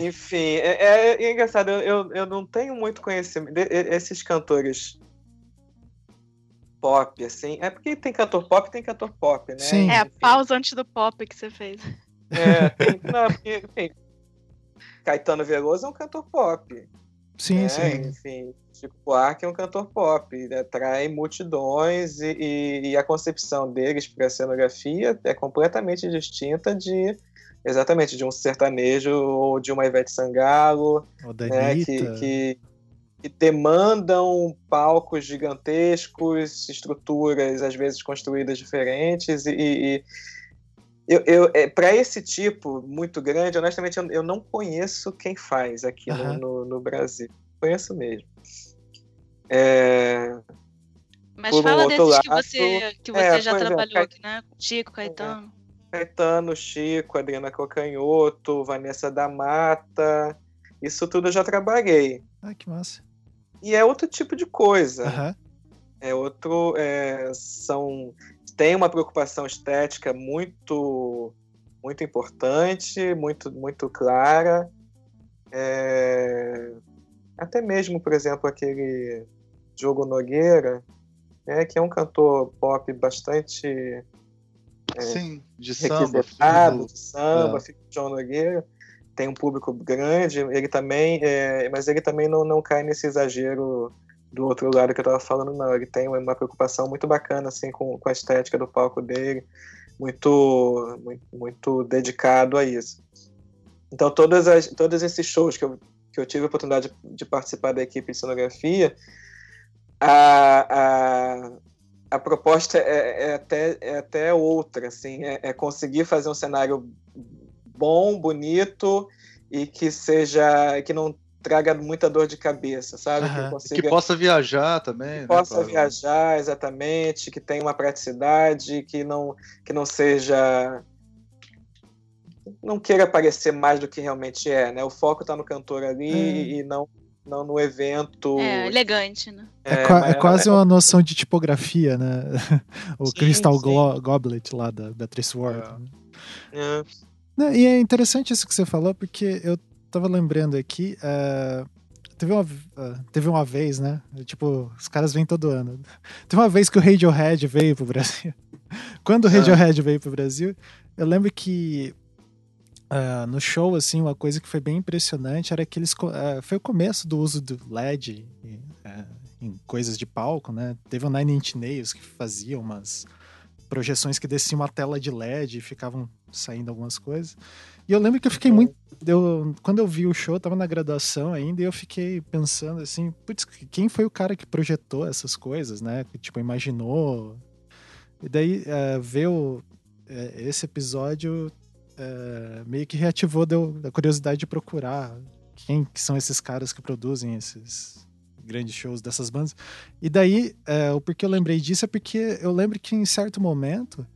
Enfim, é, é- é engraçado, eu, eu, eu não tenho muito conhecimento. de- esses cantores pop, assim. É porque tem cantor pop e tem cantor pop, né? Sim. É a pausa antes do pop que você fez. É, tem, não, porque, enfim, Caetano Veloso é um cantor pop. sim, né? sim. Enfim, Chico Buarque é um cantor pop, ele atrai multidões e, e- e a concepção deles para a cenografia é completamente distinta de exatamente de um sertanejo ou de uma Ivete Sangalo, O da né, Anitta. que, que, que demandam palcos gigantescos, estruturas às vezes construídas diferentes e, e- eu, eu, para esse tipo muito grande, honestamente, eu, eu não conheço quem faz aqui no- Aham. no, no Brasil. Conheço mesmo. É, Mas Por um fala outro desses que lado, você, que você é, já é, trabalhou aqui, né? Chico, Caetano. Caetano, Chico, Adriana Cocanhoto, Vanessa da Mata, isso tudo eu já trabalhei. Ah, que massa. E é outro tipo de coisa. Aham. É outro. é, são. Tem uma preocupação estética muito muito importante, muito, muito clara. É, até mesmo, por exemplo, aquele Diogo Nogueira, né, que é um cantor pop bastante Sim, de samba. filho de samba, É. filho de João Nogueira, tem um público grande, ele também, é, mas ele também não, não cai nesse exagero do outro lado que eu estava falando, não. Ele tem uma preocupação muito bacana assim com, com a estética do palco dele, muito, muito, muito dedicado a isso. Então, todas as, todos esses shows que eu, que eu tive a oportunidade de, de participar da equipe de cenografia, a, a, a proposta é, é até, é até outra, assim, é, é conseguir fazer um cenário bom, bonito e que seja, que não traga muita dor de cabeça, sabe? Aham. Que Que consiga possa viajar também. né, possa pra- viajar exatamente, que tenha uma praticidade, que não que não seja não queira parecer mais do que realmente é, né? O foco está no cantor ali É. e não não no evento. É, elegante, né? É, qua- é mas- quase uma noção de tipografia, né? o Sim, Crystal sim. Goblet lá da Beatrice Ward. É. né? E é interessante isso que você falou, porque eu tava lembrando aqui. eh, teve, uma, eh, teve uma vez, né? Tipo, os caras vêm todo ano. Teve uma vez que o Radiohead veio pro Brasil. Quando o Ah. Radiohead veio pro Brasil, eu lembro que ah, no show, assim, uma coisa que foi bem impressionante era que eles. ah, foi o começo do uso do LED em, eh, em coisas de palco, né? Teve o Nine Inch Nails que fazia umas projeções que desciam uma tela de LED e ficavam saindo algumas coisas. E eu lembro que eu fiquei muito. Eu, quando eu vi o show, eu tava na graduação ainda, e eu fiquei pensando assim, putz, quem foi o cara que projetou essas coisas, né? Que, tipo, imaginou. E daí, é, ver o, é, esse episódio é, meio que reativou deu, a curiosidade de procurar quem que são esses caras que produzem esses grandes shows dessas bandas. E daí, é, o porquê eu lembrei disso é porque eu lembro que em certo momento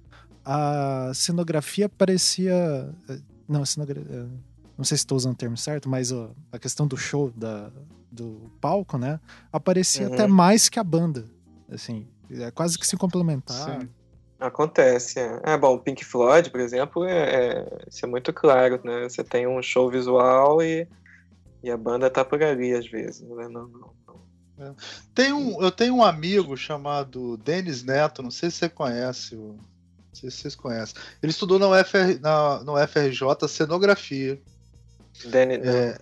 a cenografia parecia. é, Não, a cenografia. não sei se estou usando o termo certo, mas ó, a questão do show, da, do palco, né? Aparecia Uhum. até mais que a banda. Assim, é quase que se complementar. Sim. Acontece. É, é bom, Pink Floyd, por exemplo, é, é- isso é muito claro, né? Você tem um show visual e, e a banda tá por ali às vezes, né? Não, não, não. Tem um, eu tenho um amigo chamado Denis Neto, não sei se você conhece, o- não sei se vocês conhecem. Ele estudou na, UFR, na, no FRJ cenografia. Danny, É,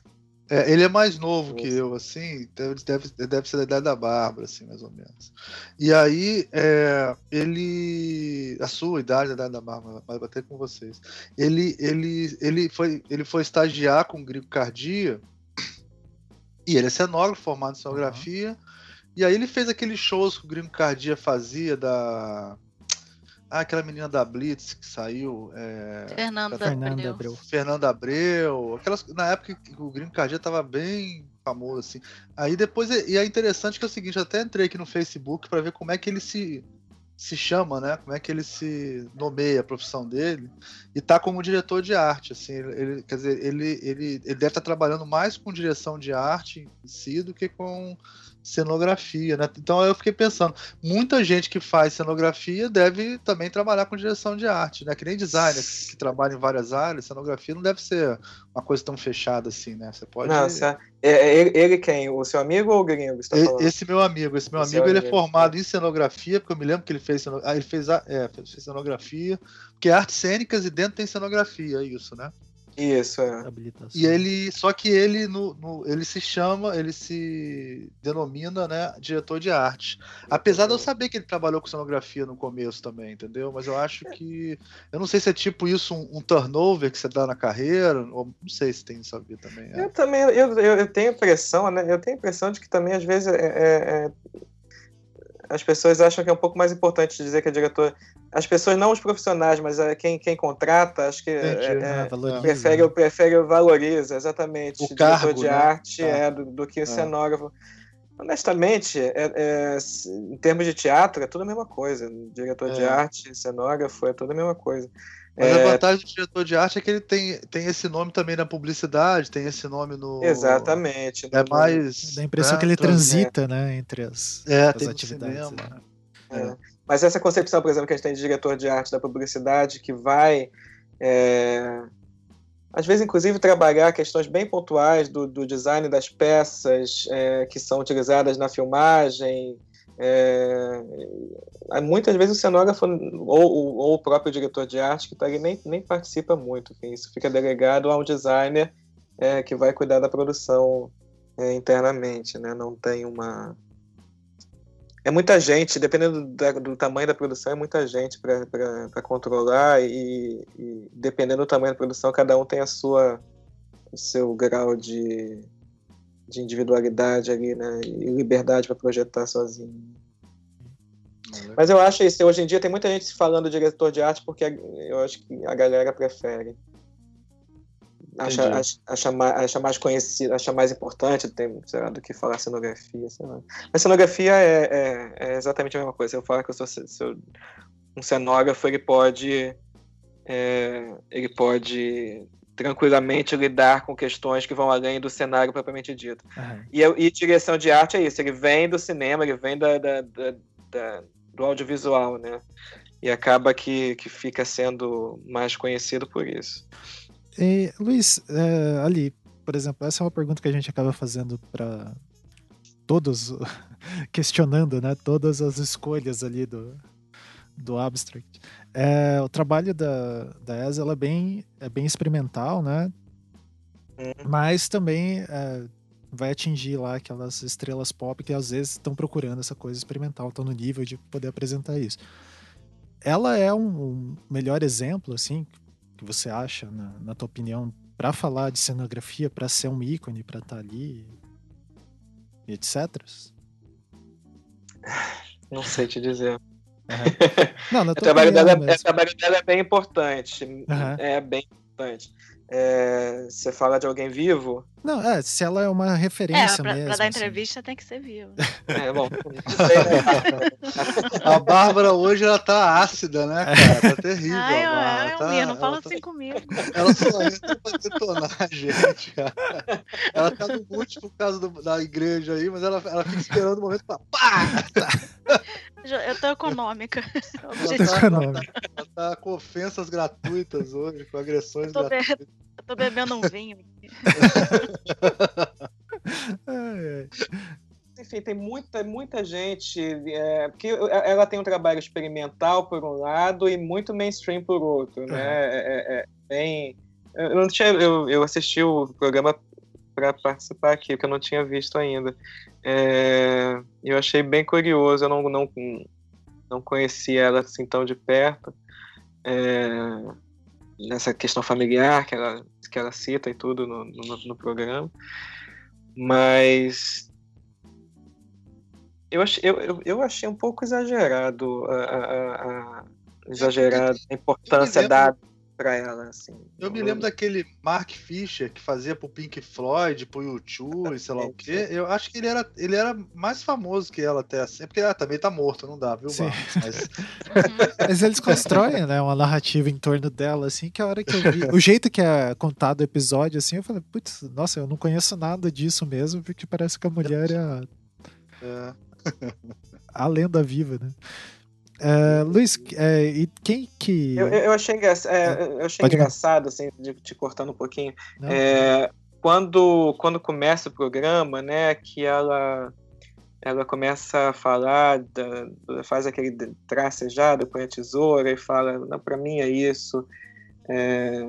é, ele é mais novo que eu, assim, então ele deve, deve ser da idade da Bárbara, assim, mais ou menos. E aí, é, ele. A sua idade, a idade da Bárbara, vai bater com vocês. Ele, ele, ele, foi, ele foi estagiar com o Grigo Cardia, e ele é cenógrafo, formado em cenografia. E aí ele fez aqueles shows que o Gringo Cardia fazia da. Ah, aquela menina da Blitz que saiu. é, Fernando Fernanda Abreu. Abreu. Fernando Abreu, aquelas, na época que o Gringo Cardia tava bem famoso, assim. Aí depois, e é interessante que é o seguinte, eu até entrei aqui no Facebook para ver como é que ele se, se chama, né? Como é que ele se nomeia a profissão dele. E tá como diretor de arte, assim. Ele, quer dizer, ele, ele, ele deve estar trabalhando mais com direção de arte em si do que com cenografia, né? Então eu fiquei pensando, muita gente que faz cenografia deve também trabalhar com direção de arte, né? Que nem designer que, trabalha em várias áreas, cenografia não deve ser uma coisa tão fechada assim, né? Você pode. Não, você- é, é ele, ele quem? O seu amigo ou o gringo? que Você tá falando? Esse meu amigo, esse meu amigo, ele é amigo. formado em cenografia, porque eu me lembro que ele fez, ah, ele fez, é, fez cenografia, porque é artes cênicas e dentro tem cenografia, é isso, né? Isso, é. Habilitação. E ele, só que ele no, no- ele se chama, ele se denomina, né, diretor de arte. Apesar de eu saber que ele trabalhou com cenografia no começo também, entendeu? Mas eu acho que, eu não sei se é tipo isso um, um turnover que você dá na carreira, ou não sei se tem isso a ver também. é. Eu também, eu, eu, eu tenho a impressão, né? Eu tenho a impressão de que também, às vezes, é- é- é- as pessoas acham que é um pouco mais importante dizer que é diretor. As pessoas, não os profissionais, mas é quem, quem contrata, acho que é- Entendi. é- Ah, valoriza, prefere, né? prefere valoriza, exatamente. O diretor cargo, de né? arte Ah. é do, do que o cenógrafo. Honestamente, é- é, em termos de teatro, é tudo a mesma coisa. Diretor de arte, cenógrafo, é tudo a mesma coisa. Mas É, a vantagem do diretor de arte é que ele tem, tem esse nome também na publicidade, tem esse nome no. Exatamente. É mais. Dá a impressão né, que ele trans- transita, né, entre as, É, as atividades. cinema. né? É. Mas essa concepção, por exemplo, que a gente tem de diretor de arte da publicidade, que vai, é, às vezes, inclusive, trabalhar questões bem pontuais do, do design das peças é, que são utilizadas na filmagem. É, muitas vezes o cenógrafo ou, ou- o próprio diretor de arte que tá ali nem, nem participa muito. isso fica delegado a um designer é, que vai cuidar da produção é, internamente. Né? Não tem uma é muita gente, dependendo da- do tamanho da produção, é muita gente para controlar e, e dependendo do tamanho da produção, cada um tem a sua o seu grau de, de individualidade ali, né, e liberdade para projetar sozinho. Mas eu acho isso, hoje em dia tem muita gente falando diretor de arte porque eu acho que a galera prefere. Acha, acha, acha, mais, acha mais conhecido, acha mais importante tem, sei lá, do que falar cenografia, sei lá. Mas cenografia é, é, é exatamente a mesma coisa. Se eu falar que eu sou, eu- um cenógrafo, ele pode é, ele pode tranquilamente lidar com questões que vão além do cenário propriamente dito. Aham. E, e direção de arte é isso, ele vem do cinema, ele vem da- da- da- do audiovisual, né? E acaba que, que fica sendo mais conhecido por isso. E, Luiz, é, ali, por exemplo, essa é uma pergunta que a gente acaba fazendo para todos, questionando, né, todas as escolhas ali do, do abstract. É, o trabalho da, da ESA ela é bem, é bem experimental, né? Uhum. Mas também é, vai atingir lá aquelas estrelas pop que às vezes estão procurando essa coisa experimental, estão no nível de poder apresentar isso. Ela é um, um melhor exemplo, assim, que você acha, na, na tua opinião, para falar de cenografia, para ser um ícone, para estar ali, e etc. Não sei te dizer. Não, na O tua trabalho, dela, é- o trabalho dela é bem importante. Aham. É bem importante. É, você fala de alguém vivo? Não, é, se ela é uma referência é, pra, mesmo. Pra dar assim. entrevista tem que ser vivo. É, bom. não? A Bárbara hoje ela tá ácida, né, cara? Tá terrível. Ai, tá, não fala tá- assim comigo. Ela só entra pra detonar a gente, cara. Ela tá no mute por causa do- da igreja aí, mas ela, ela fica esperando o momento pra pá! Eu tô econômica. Ela tá, ela, tá, ela tá com ofensas gratuitas hoje, com agressões be- gratuitas. eu tô bebendo um vinho. Ai, ai. Enfim, tem muita, muita gente. É, porque ela tem um trabalho experimental por um lado e muito mainstream por outro, né? É, é- é bem. Eu, não tinha, eu, eu assisti o programa para participar aqui, que eu não tinha visto ainda. É, eu achei bem curioso, eu não, não, não conhecia ela assim tão de perto. É, nessa questão familiar que ela, que ela cita e tudo no, no, no programa. Mas eu achei, eu, eu, achei um pouco exagerado a, a- a- exagerado a importância dada para ela assim. Eu me lembro daquele Mark Fisher que fazia pro Pink Floyd, pro YouTube, e sei lá o quê. Eu acho que ele era, ele era mais famoso que ela até assim, porque ela também tá morto, não dá, viu, Sim. Mas. Mas eles constroem, né, uma narrativa em torno dela, assim, que a hora que eu vi. O jeito que é contado o episódio, assim, eu falei, putz, nossa, eu não conheço nada disso mesmo, porque parece que a mulher é a, é, a lenda viva, né? É, Luiz, é, e quem que. Eu, eu achei, é, eu achei Pode ir. engraçado, assim, de, te cortando um pouquinho. É, quando, quando começa o programa, né, que ela ela começa a falar, da- faz aquele tracejado, põe a tesoura e fala, não, para mim é isso. É,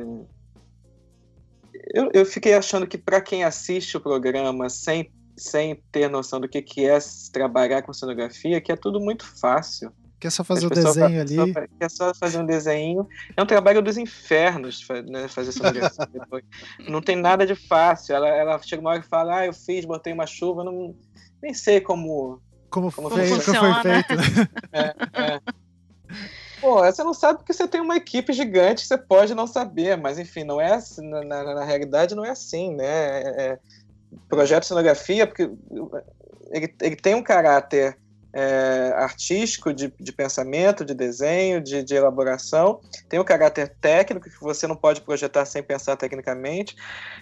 eu, eu fiquei achando que para quem assiste o programa sem, sem ter noção do que, que é trabalhar com cenografia, que é tudo muito fácil. Quer só fazer o pessoas desenho ali? só É só fazer um desenho. É um trabalho dos infernos né, fazer depois. Não tem nada de fácil. Ela, ela chega uma hora e fala: Ah, eu fiz, botei uma chuva, não, nem sei como. Como, como foi, como foi funciona. feito? né? É, é. Pô, você não sabe porque você tem uma equipe gigante, você pode não saber, mas enfim, não é assim, na, na, na realidade não é assim, né? É- é- projeto de cenografia, porque ele, ele tem um caráter é, artístico, de, de pensamento, de desenho, de, de elaboração, tem o caráter técnico, que você não pode projetar sem pensar tecnicamente,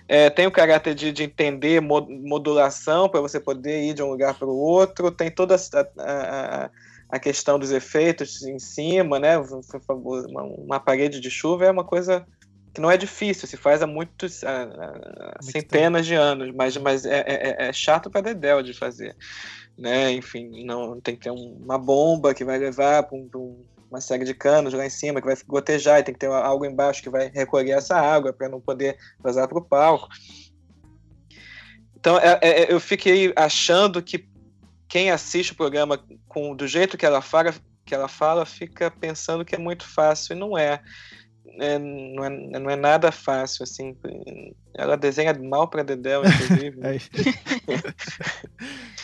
é, tem o caráter de, de entender mo- modulação para você poder ir de um lugar para o outro, tem toda a, a- a- questão dos efeitos em cima, né? Uma parede de chuva é uma coisa que não é difícil, se faz há muitos há- há centenas de anos, mas, mas é, é- é chato para dedéu de fazer, né? Enfim, não tem que ter um- uma bomba que vai levar para uma série de canos lá em cima que vai gotejar e tem que ter algo embaixo que vai recolher essa água para não poder vazar para o palco. Então é- é- eu fiquei achando que quem assiste o programa com do jeito que ela fala, que ela fala, fica pensando que é muito fácil e não é. É, não, é não é nada fácil assim. Ela desenha mal para Dedéu, inclusive. Aí.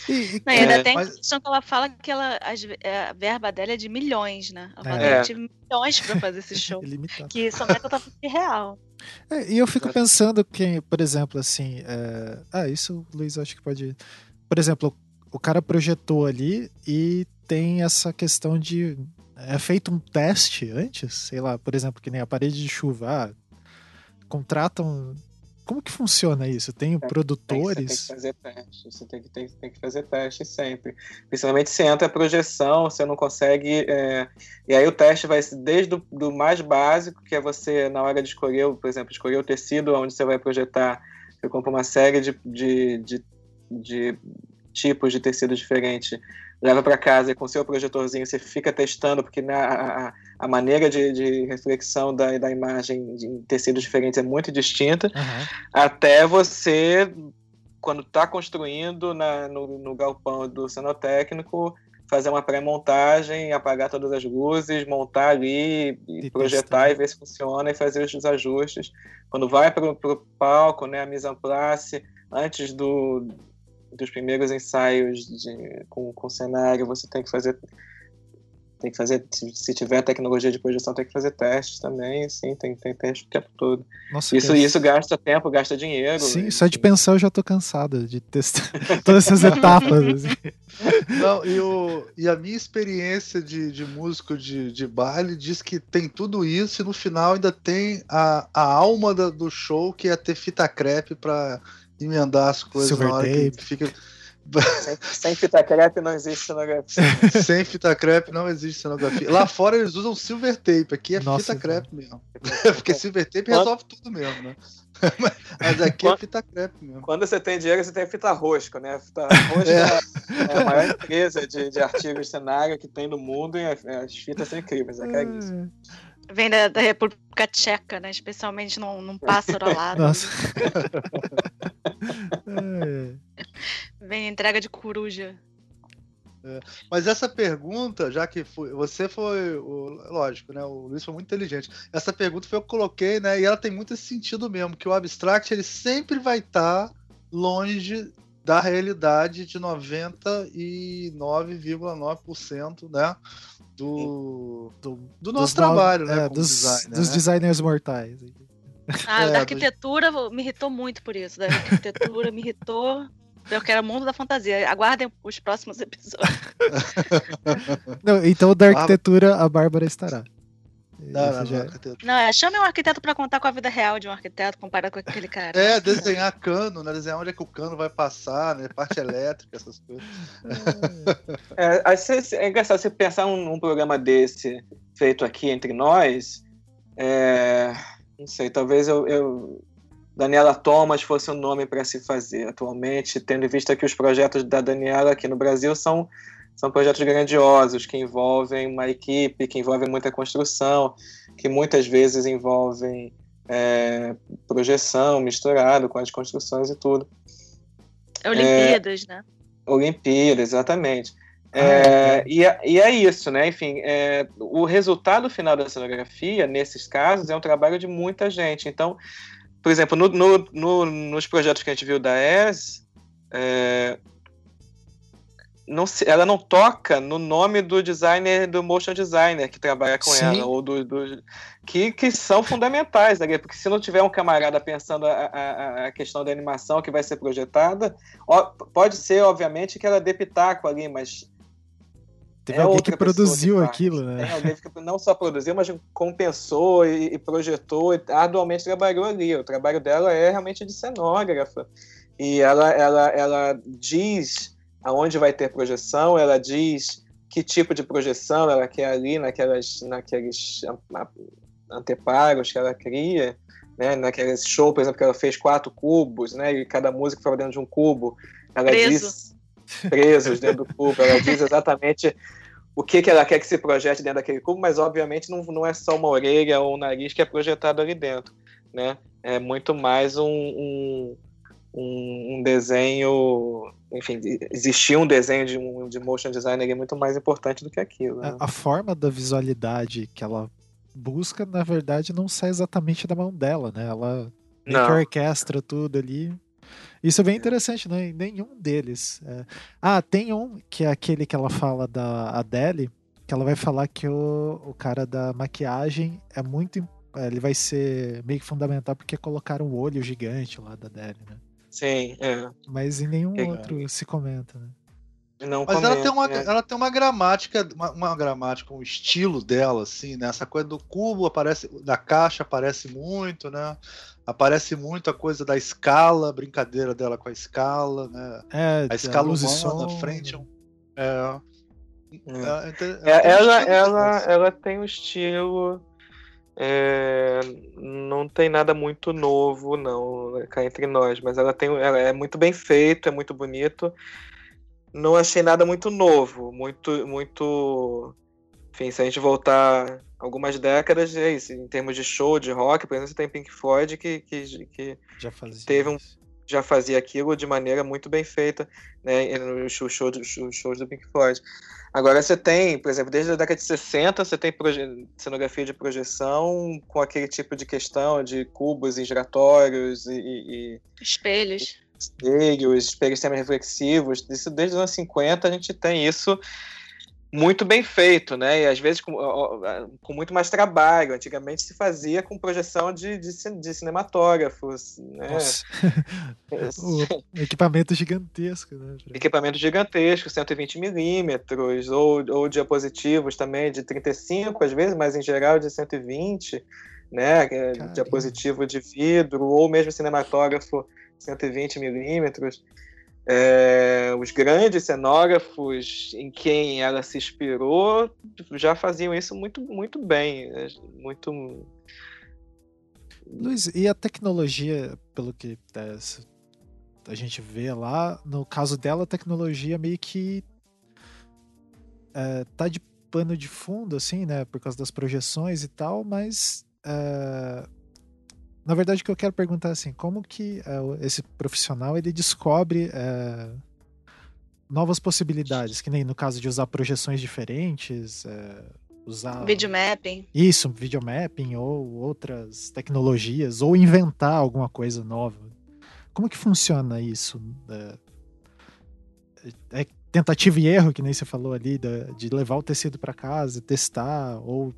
e, e- Não, e ainda É, tem mas- a questão que ela fala que ela, as- é, a verba dela é de milhões, né? Ela fala É. tive milhões pra fazer esse show. ilimitado. que somente ela tá falando de real. É, e eu fico pensando que, por exemplo, assim. é, Ah, isso o Luiz acho que pode. Por exemplo, o cara projetou ali e tem essa questão de. É feito um teste antes, sei lá, por exemplo, que nem a parede de chuva. Ah, contratam. Como que funciona isso? Tem Tem que- produtores? Você tem que fazer teste. Você tem que, tem, tem que fazer teste sempre. Principalmente se entra a projeção, você não consegue. é, E aí o teste vai desde o do mais básico, que é você, na hora de escolher, por exemplo, escolher o tecido onde você vai projetar. Você compra uma série de, de, de, de tipos de tecido diferentes, leva para casa e com seu projetorzinho você fica testando, porque na, a, a- a maneira de, de reflexão da, da imagem de- em tecidos diferentes é muito distinta Aham. até você, quando está construindo na- no, no galpão do cenotécnico, fazer uma pré-montagem, apagar todas as luzes, montar ali, e projetar e ver se funciona e fazer os ajustes. Quando vai para o palco, né, a mise en place, antes do, dos primeiros ensaios de, com, com cenário, você tem que fazer tem que fazer, se tiver tecnologia de projeção, tem que fazer testes também, sim, tem, tem teste o tempo todo. Nossa, isso, isso gasta tempo, gasta dinheiro. Sim, só de pensar eu já tô cansado de testar todas essas etapas. Assim. Não, e, o, e a minha experiência de, de músico de, de baile diz que tem tudo isso e no final ainda tem a, a alma da, do show, que é ter fita crepe pra emendar as coisas Silver na hora tape. que fica sem, sem fita crepe não existe cenografia. sem fita crepe não existe cenografia. Lá fora eles usam silver tape, aqui é Nossa, fita crepe mesmo. Porque silver tape resolve tudo mesmo, né? Mas aqui é fita crepe mesmo. Quando você tem dinheiro, você tem fita rosca, né? A fita rosca é. é a maior empresa de, de artigos de cenário que tem no mundo e as fitas são incríveis, é caríssimo. Vem da, da, República Tcheca, né? Especialmente num, num pássaro alado. Nossa. Vem entrega de coruja. É, mas essa pergunta, já que foi, você foi, o, lógico, né? O Luiz foi muito inteligente. Essa pergunta foi eu que coloquei, né? E ela tem muito esse sentido mesmo, que o abstract ele sempre vai estar tá longe da realidade de 99,9%, né? Do, do, do nosso trabalho, no, né? É, dos, designer, dos né? designers mortais. Ah, é, da arquitetura do... me irritou muito por isso. Da arquitetura me irritou. Porque era mundo da fantasia. Aguardem os próximos episódios. Não, então, da arquitetura, a Bárbara estará. Não, não, já... não, é, chame um arquiteto para contar com a vida real de um arquiteto comparado com aquele cara. É, desenhar cano, né? Desenhar onde é que o cano vai passar, né? Parte elétrica, essas coisas. É, é engraçado você pensar num, num, programa desse feito aqui entre nós. É, não sei, talvez eu, eu Daniela Thomas fosse um nome para se fazer atualmente, tendo em vista que os projetos da Daniela aqui no Brasil são, são projetos grandiosos, que envolvem uma equipe, que envolvem muita construção, que muitas vezes envolvem é, projeção misturado com as construções e tudo. Olimpíadas, é, né? Olimpíadas, exatamente. Ah, é, é. E, é, e, é isso, né? Enfim, é, o resultado final da cenografia, nesses casos, é um trabalho de muita gente. Então, por exemplo, no, no, no, nos projetos que a gente viu da ES, é, não se, ela não toca no nome do designer, do motion designer que trabalha com Sim. ela, ou do, do, que, que são fundamentais, né? porque se não tiver um camarada pensando a, a, a questão da animação que vai ser projetada, ó, pode ser, obviamente, que ela dê pitaco ali, mas Teve é alguém que produziu aquilo, né? Tem alguém que não só produziu, mas compensou e, e projetou e arduamente trabalhou ali. O trabalho dela é realmente de cenógrafa. E ela, ela, ela diz aonde vai ter projeção, ela diz que tipo de projeção ela quer ali naquelas, naqueles anteparos que ela cria, né? Naqueles show, por exemplo, que ela fez quatro cubos, né? E cada música foi dentro de um cubo. Ela Preso. diz presos dentro do cubo. Ela diz exatamente o que, que ela quer que se projete dentro daquele cubo, mas obviamente não, não é só uma orelha ou um nariz que é projetado ali dentro, né? É muito mais um, um, um desenho, enfim, existir um desenho de, um, de motion designer é muito mais importante do que aquilo. Né? A, forma da visualidade que ela busca, na verdade, não sai exatamente da mão dela, né? Ela orquestra tudo ali. Isso é bem interessante, né? Nenhum deles. É... Ah, tem um que é aquele que ela fala da Adele, que ela vai falar que o, o cara da maquiagem é muito. É, ele vai ser meio que fundamental porque colocaram o olho gigante lá da Adele, né? Sim, é. Mas em nenhum outro se comenta, né? Não Mas comenta, ela, tem uma, né? ela tem uma gramática, uma, uma, gramática, um estilo dela, assim, né? Essa coisa do cubo aparece, da caixa aparece muito, né? Aparece muito a coisa da escala, brincadeira dela com a escala, né? É, a escala humana na frente. É, é, é, ela, ela, ela tem um estilo. É, não tem nada muito novo, não, né, cá entre nós, mas ela tem. Ela é muito bem feito, é muito bonito. Não achei nada muito novo, muito. muito enfim, se a gente voltar algumas décadas, é isso. Em termos de show, de rock, por exemplo, você tem Pink Floyd que, que, que teve um, já fazia aquilo de maneira muito bem feita, né, nos shows show, show, shows do Pink Floyd. Agora você tem, por exemplo, desde a década de 60, você tem cenografia de projeção com aquele tipo de questão de cubos giratórios e, e espelhos. Espelhos, espelhos semi-reflexivos. Isso desde os anos 50 a gente tem isso muito bem feito, né? E às vezes com, com muito mais trabalho. Antigamente se fazia com projeção de, de, de cinematógrafos, né? o equipamento gigantesco, né? Equipamento gigantesco, 120 milímetros, ou, ou diapositivos também de 35, às vezes, mas em geral de 120, né? É, Caramba. Diapositivo de vidro, ou mesmo cinematógrafo 120 milímetros é, os grandes cenógrafos em quem ela se inspirou já faziam isso muito, muito bem. Né? Muito. Luiz, e a tecnologia, pelo que é, a gente vê lá, no caso dela, a tecnologia meio que é, tá de pano de fundo, assim, né? Por causa das projeções e tal, mas é, na verdade, o que eu quero perguntar é assim, como que uh, esse profissional ele descobre uh, novas possibilidades, que nem no caso de usar projeções diferentes, uh, usar videomapping. Isso, videomapping ou outras tecnologias, ou inventar alguma coisa nova. Como que funciona isso? É, tentativa e erro, que nem você falou ali, de levar o tecido para casa, testar, ou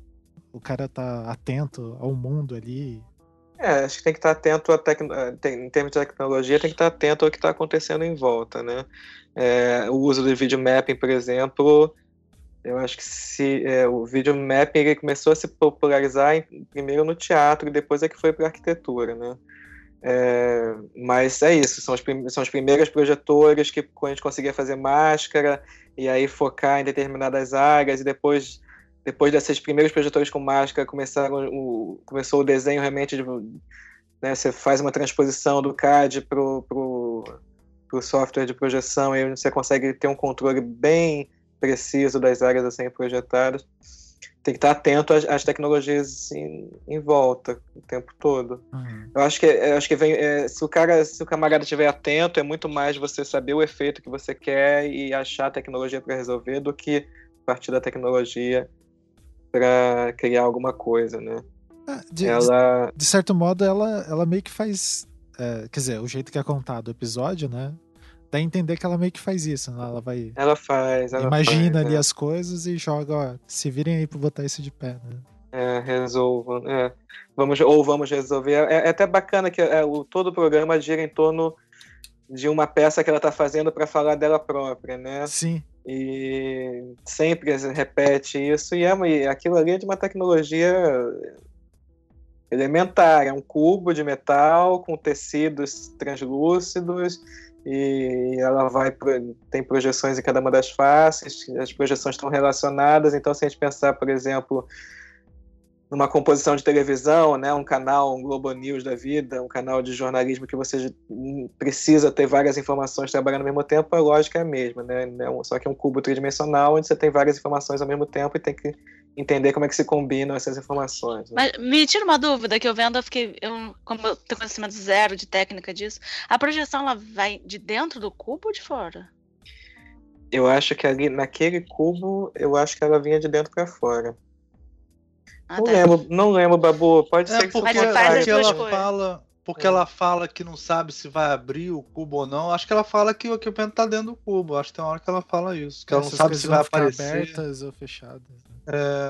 o cara tá atento ao mundo ali é, acho que tem que estar atento a tec... em termos de tecnologia, tem que estar atento ao que está acontecendo em volta, né? É, o uso do video mapping, por exemplo, eu acho que se é, o video mapping ele começou a se popularizar em, primeiro no teatro e depois é que foi para arquitetura, né? É, mas é isso, são, os são as primeiras projetoras que a gente conseguia fazer máscara e aí focar em determinadas áreas e depois depois desses primeiros projetores com máscara, começaram o, começou o desenho realmente de, né, você faz uma transposição do CAD para o software de projeção e você consegue ter um controle bem preciso das áreas a serem projetadas. Tem que estar atento às, às tecnologias em, em, volta o tempo todo. Uhum. Eu acho que, eu acho que vem, é, se o cara, se o camarada estiver atento, é muito mais você saber o efeito que você quer e achar a tecnologia para resolver do que partir da tecnologia para criar alguma coisa, né? Ah, de, ela... de, certo modo, ela, ela meio que faz. É, quer dizer, o jeito que é contado o episódio, né? Dá a entender que ela meio que faz isso, né? Ela vai. Ela faz. Ela imagina faz, ali é. as coisas e joga, ó, se virem aí pra botar isso de pé, né? É, resolvam. É. Vamos, ou vamos resolver. É, é até bacana que é, o, todo o programa gira em torno de uma peça que ela tá fazendo para falar dela própria, né? Sim e sempre repete isso e, é, e aquilo ali é de uma tecnologia elementar, é um cubo de metal com tecidos translúcidos e ela vai tem projeções em cada uma das faces, as projeções estão relacionadas, então se a gente pensar, por exemplo, numa composição de televisão, né, um canal, um Globo News da vida, um canal de jornalismo que você precisa ter várias informações trabalhando ao mesmo tempo, a lógica é a mesma, né? É só que é um cubo tridimensional onde você tem várias informações ao mesmo tempo e tem que entender como é que se combinam essas informações. Né? Mas me tira uma dúvida que eu vendo, eu fiquei, eu, como eu tenho conhecimento zero de técnica disso, a projeção ela vai de dentro do cubo ou de fora? Eu acho que ali naquele cubo, eu acho que ela vinha de dentro para fora. Ah, não tá. lembro, não lembro, Babu. Pode é ser que porque, você porque ela fala, porque é. ela fala que não sabe se vai abrir o cubo ou não. Acho que ela fala que o equipamento tá dentro do cubo. Acho que tem uma hora que ela fala isso, que ela não sabe se vai aparecer abertas ou fechadas. Né?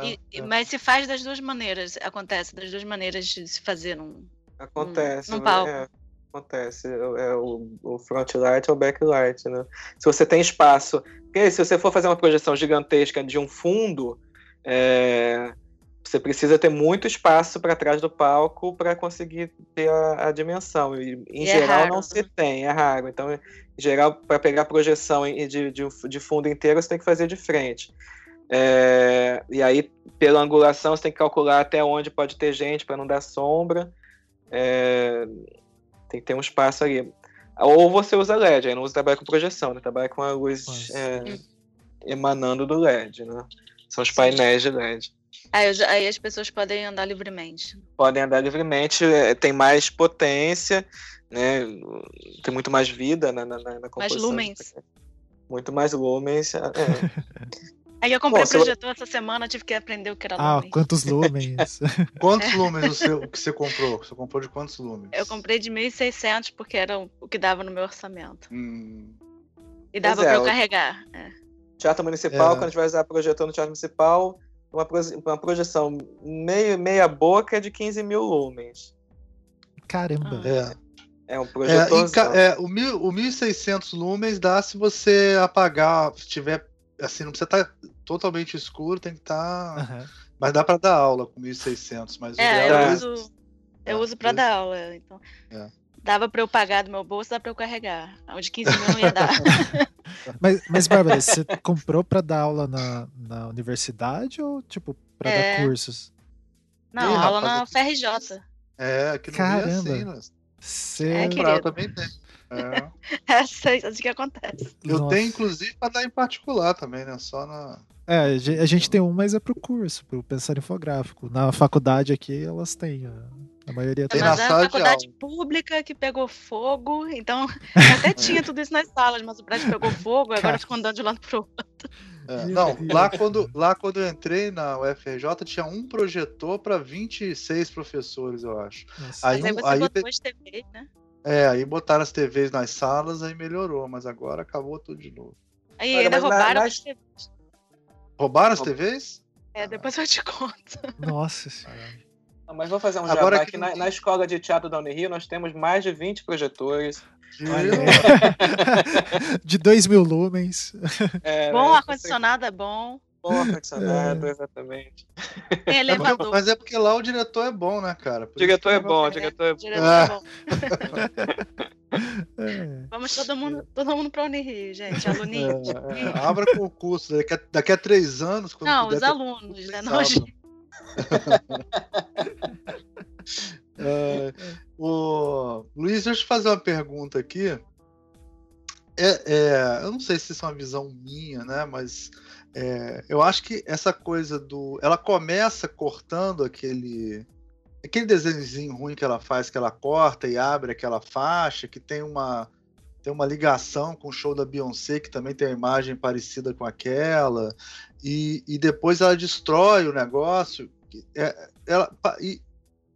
É, e, é. Mas se faz das duas maneiras, acontece das duas maneiras de se fazer num acontece, num, num palco. É, acontece, é o, o front light ou o backlight, né? Se você tem espaço, porque se você for fazer uma projeção gigantesca de um fundo, é, você precisa ter muito espaço para trás do palco para conseguir ter a, a dimensão. E, em e é geral, é não se tem, é raro. Então, em geral, para pegar a projeção de, de, de, fundo inteiro, você tem que fazer de frente. É, e aí, pela angulação, você tem que calcular até onde pode ter gente para não dar sombra. É, tem que ter um espaço ali. Ou você usa LED, aí não usa trabalha com projeção, né? trabalha com a luz é, emanando do LED. Né? São os painéis de LED. Aí, aí, as pessoas podem andar livremente. Podem andar livremente, é, tem mais potência, né? Tem muito mais vida na, na, na composição. Mais lumens. Muito mais lumens. É. Aí eu comprei Bom, projetor essa semana, tive que aprender o que era ah, lumens. Ah, quantos lumens? quantos é. lumens o, seu, o que você comprou? Você comprou de quantos lumens? Eu comprei de 1.600 porque era o que dava no meu orçamento. Hum. E dava é, para eu carregar. É. Teatro Municipal, É. quando a gente vai usar projetor no Teatro Municipal, uma, uma projeção meio, meia boca é de 15 mil lumens. Caramba. É. É um É, projetor. é, o, mil, o 1600 lumens dá se você apagar, se tiver, assim, não precisa estar totalmente escuro, tem que estar... Aham. Mas dá para dar aula com 1600, mas o É, ideal eu é uso, eu É, uso pra dois- dar aula. Então, É. dava pra eu pagar do meu bolso, dá pra eu carregar. O de 15 mil não ia dar. Mas, mas, Bárbara, você comprou pra dar aula na, na universidade ou, tipo, pra É. dar cursos? Não, Ih, aula na rapaz, FRJ. É, aqui no Caramba. Rio é assim, né? Você... É, querido. Também tem. É. É assim assim que acontece. Eu Nossa. tenho, inclusive, para dar em particular também, né? Só na. É, a ge- a gente tem um, mas é pro curso, pro pensar infográfico. Na faculdade aqui, elas têm. A, a maioria tem. Na mas é a sala de faculdade aula. pública que pegou fogo, então até tinha tudo isso nas salas, mas o prédio pegou fogo, agora Cara. ficou andando de lado pro outro. É, não, lá quando, lá quando eu entrei na UFRJ tinha um projetor para 26 professores, eu acho. Nossa. Aí, Mas aí você aí botou te- as TVs, né? É, aí botaram as TVs nas salas, aí melhorou, mas agora acabou tudo de novo. Aí Olha, ainda na- roubaram as TVs. Roubaram as TVs? É, depois eu te conto. Nossa senhora. Não, Mas vou fazer um Agora jabá que aqui. não Na, na escola de teatro da Unirio, nós temos mais de 20 projetores. De 2 mil lumens. É, Bom né, ar-condicionado é bom. Bom ar-condicionado, exatamente. Tem É porque- elevador. mas é porque lá o diretor é bom, né, cara? Por O diretor isso é que bom, o É, diretor é bom. diretor Ah. é bom. É. Vamos todo mundo, todo mundo pra Unirio, gente. Aluninho. É, é, abra concurso. Daqui a, daqui a três anos, quando Não, puder os alunos, né? Não, É, o Luiz, deixa eu te fazer uma pergunta aqui. É, é, eu não sei se isso é uma visão minha, né? Mas é, eu acho que essa coisa do. Ela começa cortando aquele. Aquele desenhozinho ruim que ela faz, que ela corta e abre aquela faixa, que tem uma, tem uma ligação com o show da Beyoncé, que também tem uma imagem parecida com aquela, e, e depois ela destrói o negócio. É, ela, e,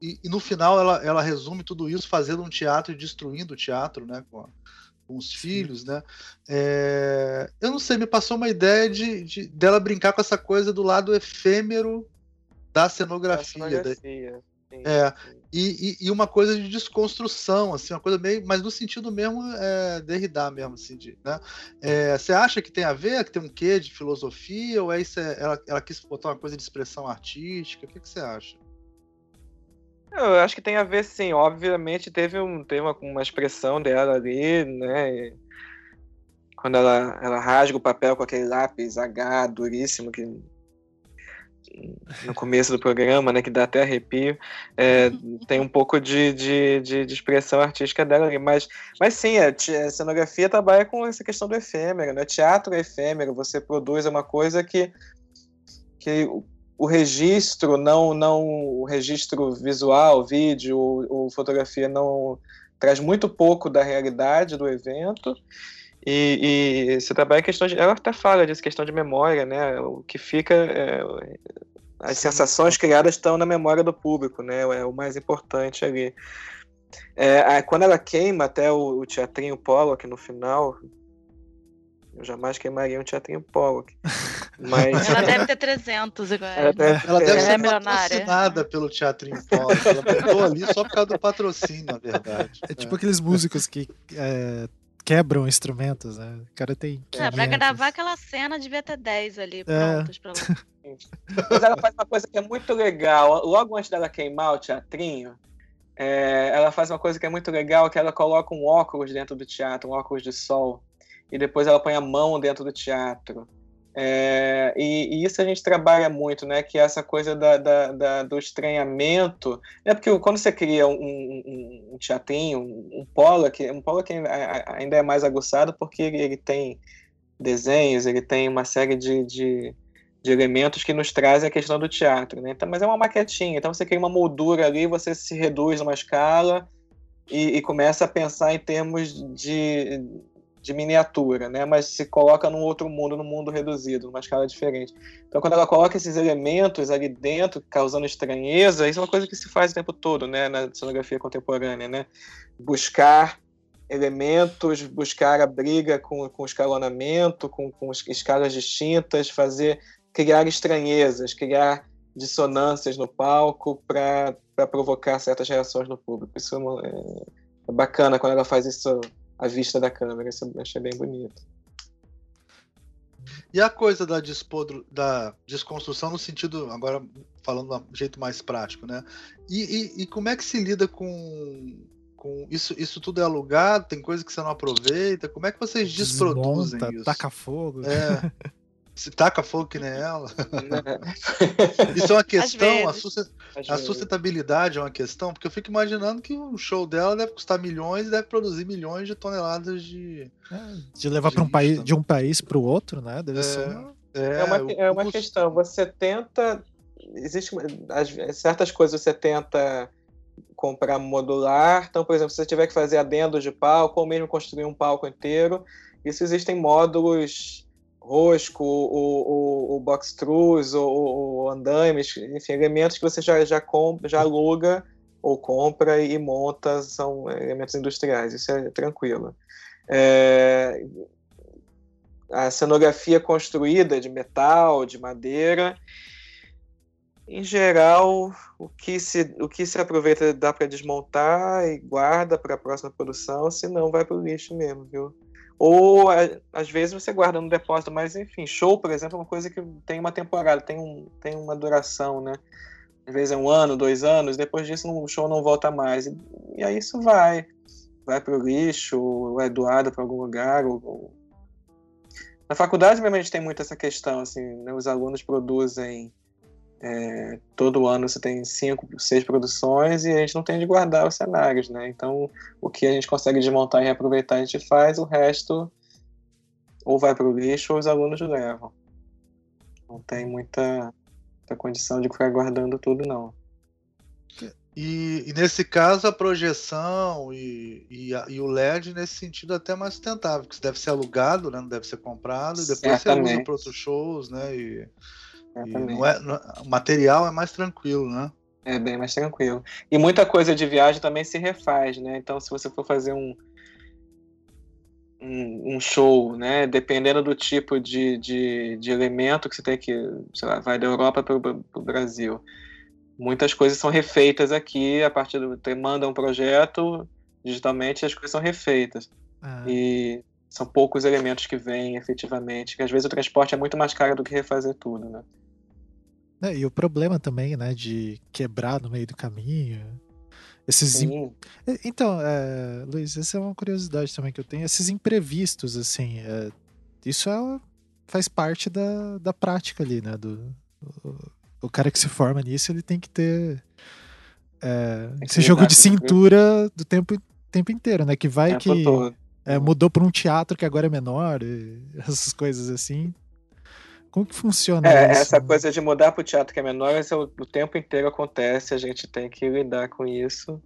e, e no final ela, ela resume tudo isso fazendo um teatro e destruindo o teatro, né? Com, com os filhos, né? É, eu não sei, me passou uma ideia de, de- dela brincar com essa coisa do lado efêmero da cenografia. da- Cenografia, sim, É. e, e- e uma coisa de desconstrução, assim, uma coisa meio, mas no sentido mesmo é, Derrida mesmo, assim, de, né? É, você acha que tem a ver, que tem um quê de filosofia, ou é isso, é- ela, ela quis botar uma coisa de expressão artística? O que, que você acha? Eu acho que tem a ver, sim. Obviamente teve, um, teve uma, uma expressão dela ali, né? e Quando ela, ela rasga o papel com aquele lápis H duríssimo que no começo do programa, né, que dá até arrepio, é, tem um pouco de, de, de, de expressão artística dela ali, mas, mas sim, a, a cenografia trabalha com essa questão do efêmero, né, teatro é efêmero, você produz uma coisa que, que o- o registro, não, não o registro visual, vídeo ou, ou fotografia não traz muito pouco da realidade do evento, e, e você trabalha em questão de. Ela até fala disso, questão de memória, né? O que fica. é, as sensações criadas estão na memória do público, né? É o mais importante ali. É, a- quando ela queima até o, o teatrinho Pollock no final. Eu jamais queimaria um teatrinho Pollock. Mas. Ela deve ter 300 agora. ela deve Ela deve Ela é ser milionária. patrocinada pelo Teatrinho Polo. Ela botou ali só por causa do patrocínio, na verdade. É tipo aqueles músicos que é, quebram instrumentos, né? O cara tem. É, pra 500. gravar aquela cena devia ter 10 ali É. prontos pra ela. Mas ela faz uma coisa que é muito legal. Logo antes dela queimar o teatrinho, é, ela faz uma coisa que é muito legal, que ela coloca um óculos dentro do teatro, um óculos de sol, e depois ela põe a mão dentro do teatro. É, e, e isso a gente trabalha muito, né? Que é essa coisa da, da- da- do estranhamento. É porque quando você cria um, um, um teatrinho, um, Pollock, um ainda é mais aguçado porque ele, ele tem desenhos, ele tem uma série de, de, de elementos que nos trazem a questão do teatro, né? Então, mas é uma maquetinha, então você cria uma moldura ali, você se reduz numa escala e, e começa a pensar em termos de, de miniatura, né? Mas se coloca num outro mundo, num mundo reduzido, numa escala diferente. Então, quando ela coloca esses elementos ali dentro, causando estranheza, isso é uma coisa que se faz o tempo todo, né? Na cenografia contemporânea, né? Buscar elementos, buscar a briga com, com escalonamento, com, com escalas distintas, fazer criar estranhezas, criar dissonâncias no palco para provocar certas reações no público. Isso é, é, bacana quando ela faz isso à vista da câmera, isso eu achei bem bonito. E a coisa da, despodro, da desconstrução no sentido, agora falando de um jeito mais prático, né? E, e, e, como é que se lida com, com isso? Isso tudo é alugado? Tem coisa que você não aproveita? Como é que vocês desproduzem Desmonta, isso? Taca fogo. É. Se taca fogo que nem ela. Isso é uma questão, a, a, sustentabilidade é uma questão, porque eu fico imaginando que o show dela deve custar milhões e deve produzir milhões de toneladas de. É, de levar para um país, de um país para o outro, né? Deve é, ser uma... É, é uma, é uma questão. Você tenta. Existe certas coisas você tenta comprar modular. Então, por exemplo, se você tiver que fazer adendos de palco, ou mesmo construir um palco inteiro, isso existem módulos rosco, o, box truss, o, o andaimes, enfim, elementos que você já, já, compra, já aluga ou compra e monta, são elementos industriais, isso é tranquilo. É, a cenografia construída de metal, de madeira, em geral, o que se, o que se aproveita dá para desmontar e guarda para a próxima produção, senão vai para o lixo mesmo, viu? Ou às vezes você guarda no depósito, mas enfim, show, por exemplo, é uma coisa que tem uma temporada, tem, um, tem uma duração, né? Às vezes é um ano, dois anos, depois disso o show não volta mais. E, e aí isso vai. Vai para o lixo, ou é doado para algum lugar. Ou, ou... Na faculdade mesmo tem muito essa questão, assim, né? os alunos produzem é, todo ano você tem cinco, seis produções e a gente não tem de guardar os cenários, né? Então, o que a gente consegue desmontar e reaproveitar, a gente faz, o resto ou vai para o lixo ou os alunos levam. Não tem muita, muita condição de ficar guardando tudo, não. E, e, nesse caso, a projeção e, e, a, e, o LED, nesse sentido, é até mais sustentável, porque isso deve ser alugado, né? não deve ser comprado, e depois Certamente. você usa para outros shows, né? E não é, não, o material é mais tranquilo, né? É bem mais tranquilo. E muita coisa de viagem também se refaz, né? Então, se você for fazer um, um, um show, né? Dependendo do tipo de, de, de, elemento que você tem que, sei lá, vai da Europa para o Brasil. Muitas coisas são refeitas aqui a partir do. Você manda um projeto digitalmente as coisas são refeitas. Ah. E são poucos elementos que vêm efetivamente, que às vezes o transporte é muito mais caro do que refazer tudo, né? É, e o problema também, né, de quebrar no meio do caminho. Esses im... Então, é, Luiz, essa é uma curiosidade também que eu tenho. Esses imprevistos, assim, é, isso é, faz parte da, da prática ali, né? Do, o, o cara que se forma nisso, ele tem que ter é, esse jogo de cintura do tempo, tempo inteiro, né? Que vai é, que é, mudou para um teatro que agora é menor, essas coisas assim. Como que funciona é, isso? Essa coisa de mudar para o teatro que é menor, isso o, o tempo inteiro acontece, a gente tem que lidar com isso.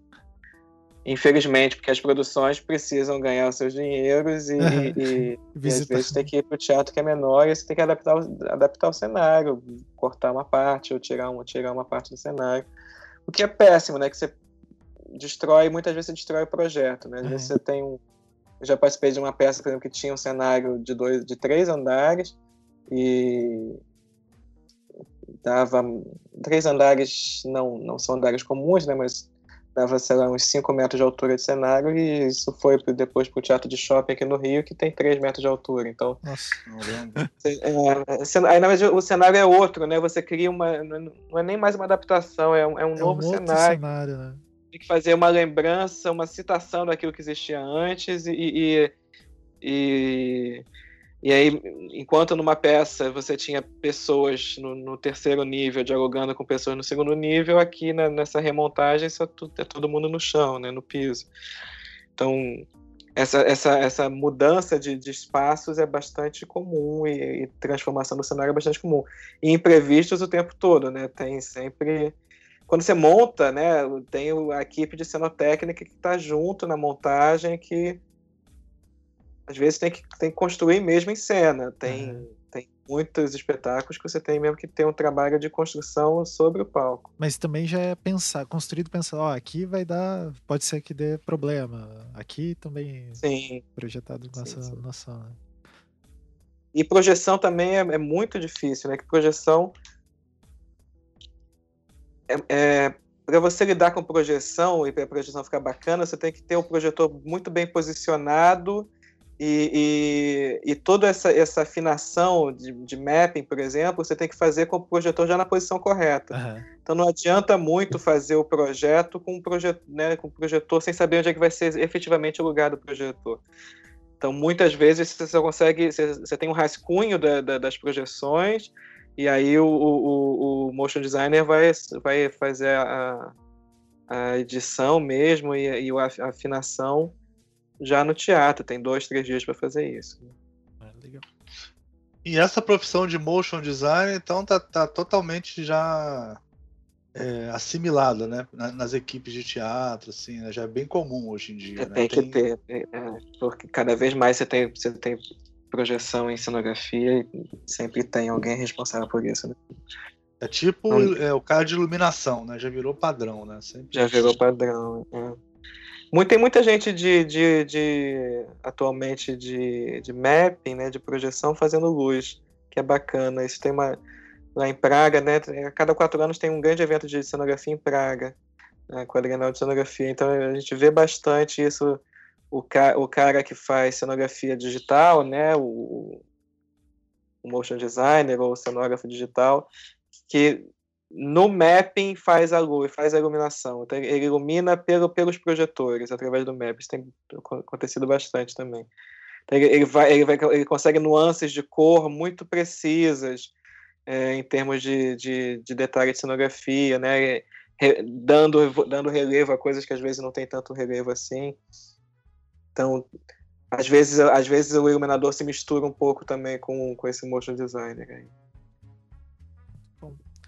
Infelizmente, porque as produções precisam ganhar os seus dinheiros e, e, e às vezes tem que ir para o teatro que é menor e você tem que adaptar, adaptar o cenário, cortar uma parte ou tirar uma, tirar uma parte do cenário. O que é péssimo, né? Que você destrói, muitas vezes você destrói o projeto, né? Às vezes você tem um. Eu já participei de uma peça, por exemplo, que tinha um cenário de, dois, de três andares e dava três andares, não, não são andares comuns, né, mas dava, sei lá, uns 5 metros de altura de cenário e isso foi depois para o Teatro de Shopping aqui no Rio, que tem 3 metros de altura, então... Nossa, não é, aí, na verdade, o cenário é outro, né, você cria uma... não é nem mais uma adaptação, é um, é um é novo um cenário. cenário né? Tem que fazer uma lembrança, uma citação daquilo que existia antes e, e, e e aí, enquanto numa peça você tinha pessoas no, no terceiro nível dialogando com pessoas no segundo nível, aqui na, nessa remontagem é, tudo, é todo mundo no chão, né, no piso. Então, essa, essa, essa mudança de, de espaços é bastante comum e, e, transformação do cenário é bastante comum. E imprevistos o tempo todo, né? Tem sempre. Quando você monta, né? Tem a equipe de cenotécnica que está junto na montagem que às vezes tem que, tem que construir mesmo em cena. Tem, uhum. Tem muitos espetáculos que você tem mesmo que ter um trabalho de construção sobre o palco. Mas também já é pensar, construído pensar, ó, aqui vai dar, pode ser que dê problema. Aqui também Sim. projetado nessa sim. noção. né? E projeção também é, é muito difícil, né? Que projeção é, é para você lidar com projeção e para a projeção ficar bacana, você tem que ter o projetor muito bem posicionado e, e, e toda essa, essa afinação de, de mapping, por exemplo, você tem que fazer com o projetor já na posição correta. Aham. Então não adianta muito fazer o projeto com o projeto, né, com o projetor sem saber onde é que vai ser efetivamente o lugar do projetor. Então muitas vezes você só consegue, você, você tem um rascunho da- da- das projeções e aí o, o- o- o motion designer vai, vai fazer a, a edição mesmo e, e a afinação já no teatro. Tem dois, três dias para fazer isso. É, legal. E essa profissão de motion design, então, tá, tá totalmente já é, assimilada, né? na- Nas equipes de teatro, assim, né? já é bem comum hoje em dia. né? Tem que ter, é, é, porque cada vez mais você tem, você tem projeção em cenografia e sempre tem alguém responsável por isso. Né? É tipo Então- é, o cara de iluminação, né? Já virou padrão, né? Sempre Já virou padrão. é. Muito, tem muita gente de, de, de- atualmente de, de mapping, né, de projeção, fazendo luz, que é bacana. Isso tem uma lá em Praga, né? A cada quatro anos tem um grande evento de cenografia em Praga, né, quadrienal de cenografia. Então a gente vê bastante isso. O, ca, o cara que faz cenografia digital, né, o, o motion designer ou o cenógrafo digital, que no mapping faz a luz, faz a iluminação. Então, ele ilumina pelo, pelos projetores através do mapping. Isso tem acontecido bastante também. Então, ele, ele, vai, ele, vai, ele consegue nuances de cor muito precisas é, em termos de, de, de detalhe de cenografia, né? Re, dando, dando relevo a coisas que às vezes não tem tanto relevo assim. Então, às vezes, às vezes o iluminador se mistura um pouco também com, com esse motion designer. Aí.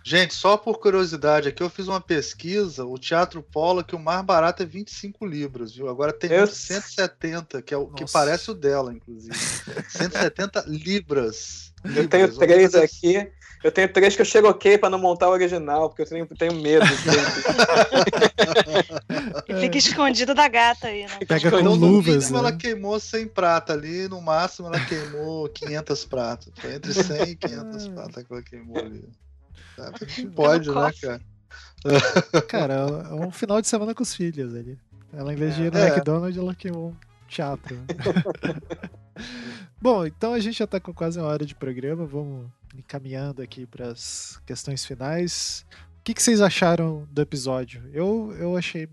Gente, só por curiosidade aqui, eu fiz uma pesquisa, o Teatro Polo, que o mais barato é 25 libras, viu? Agora tem Eu- um de 170, que é o que Nossa. parece o dela, inclusive. 170 libras. Eu tenho Libras, três vamos aqui. Eu tenho três que eu chego ok pra não montar o original, porque eu tenho, tenho medo. E fica escondido da gata aí, né? Pega com Então, no luvas, mínimo, ela né? queimou 100 prata ali, no máximo ela queimou 500 pratas. Foi entre 100 e 500 Ah. pratas que ela queimou ali. Pode, né, cara? Cara, é um final de semana com os filhos ali. Ela, em vez de ir no É. McDonald's, ela queimou um teatro. né? Bom, então a gente já tá com quase uma hora de programa. Vamos encaminhando aqui para as questões finais. O que, que vocês acharam do episódio? Eu, eu achei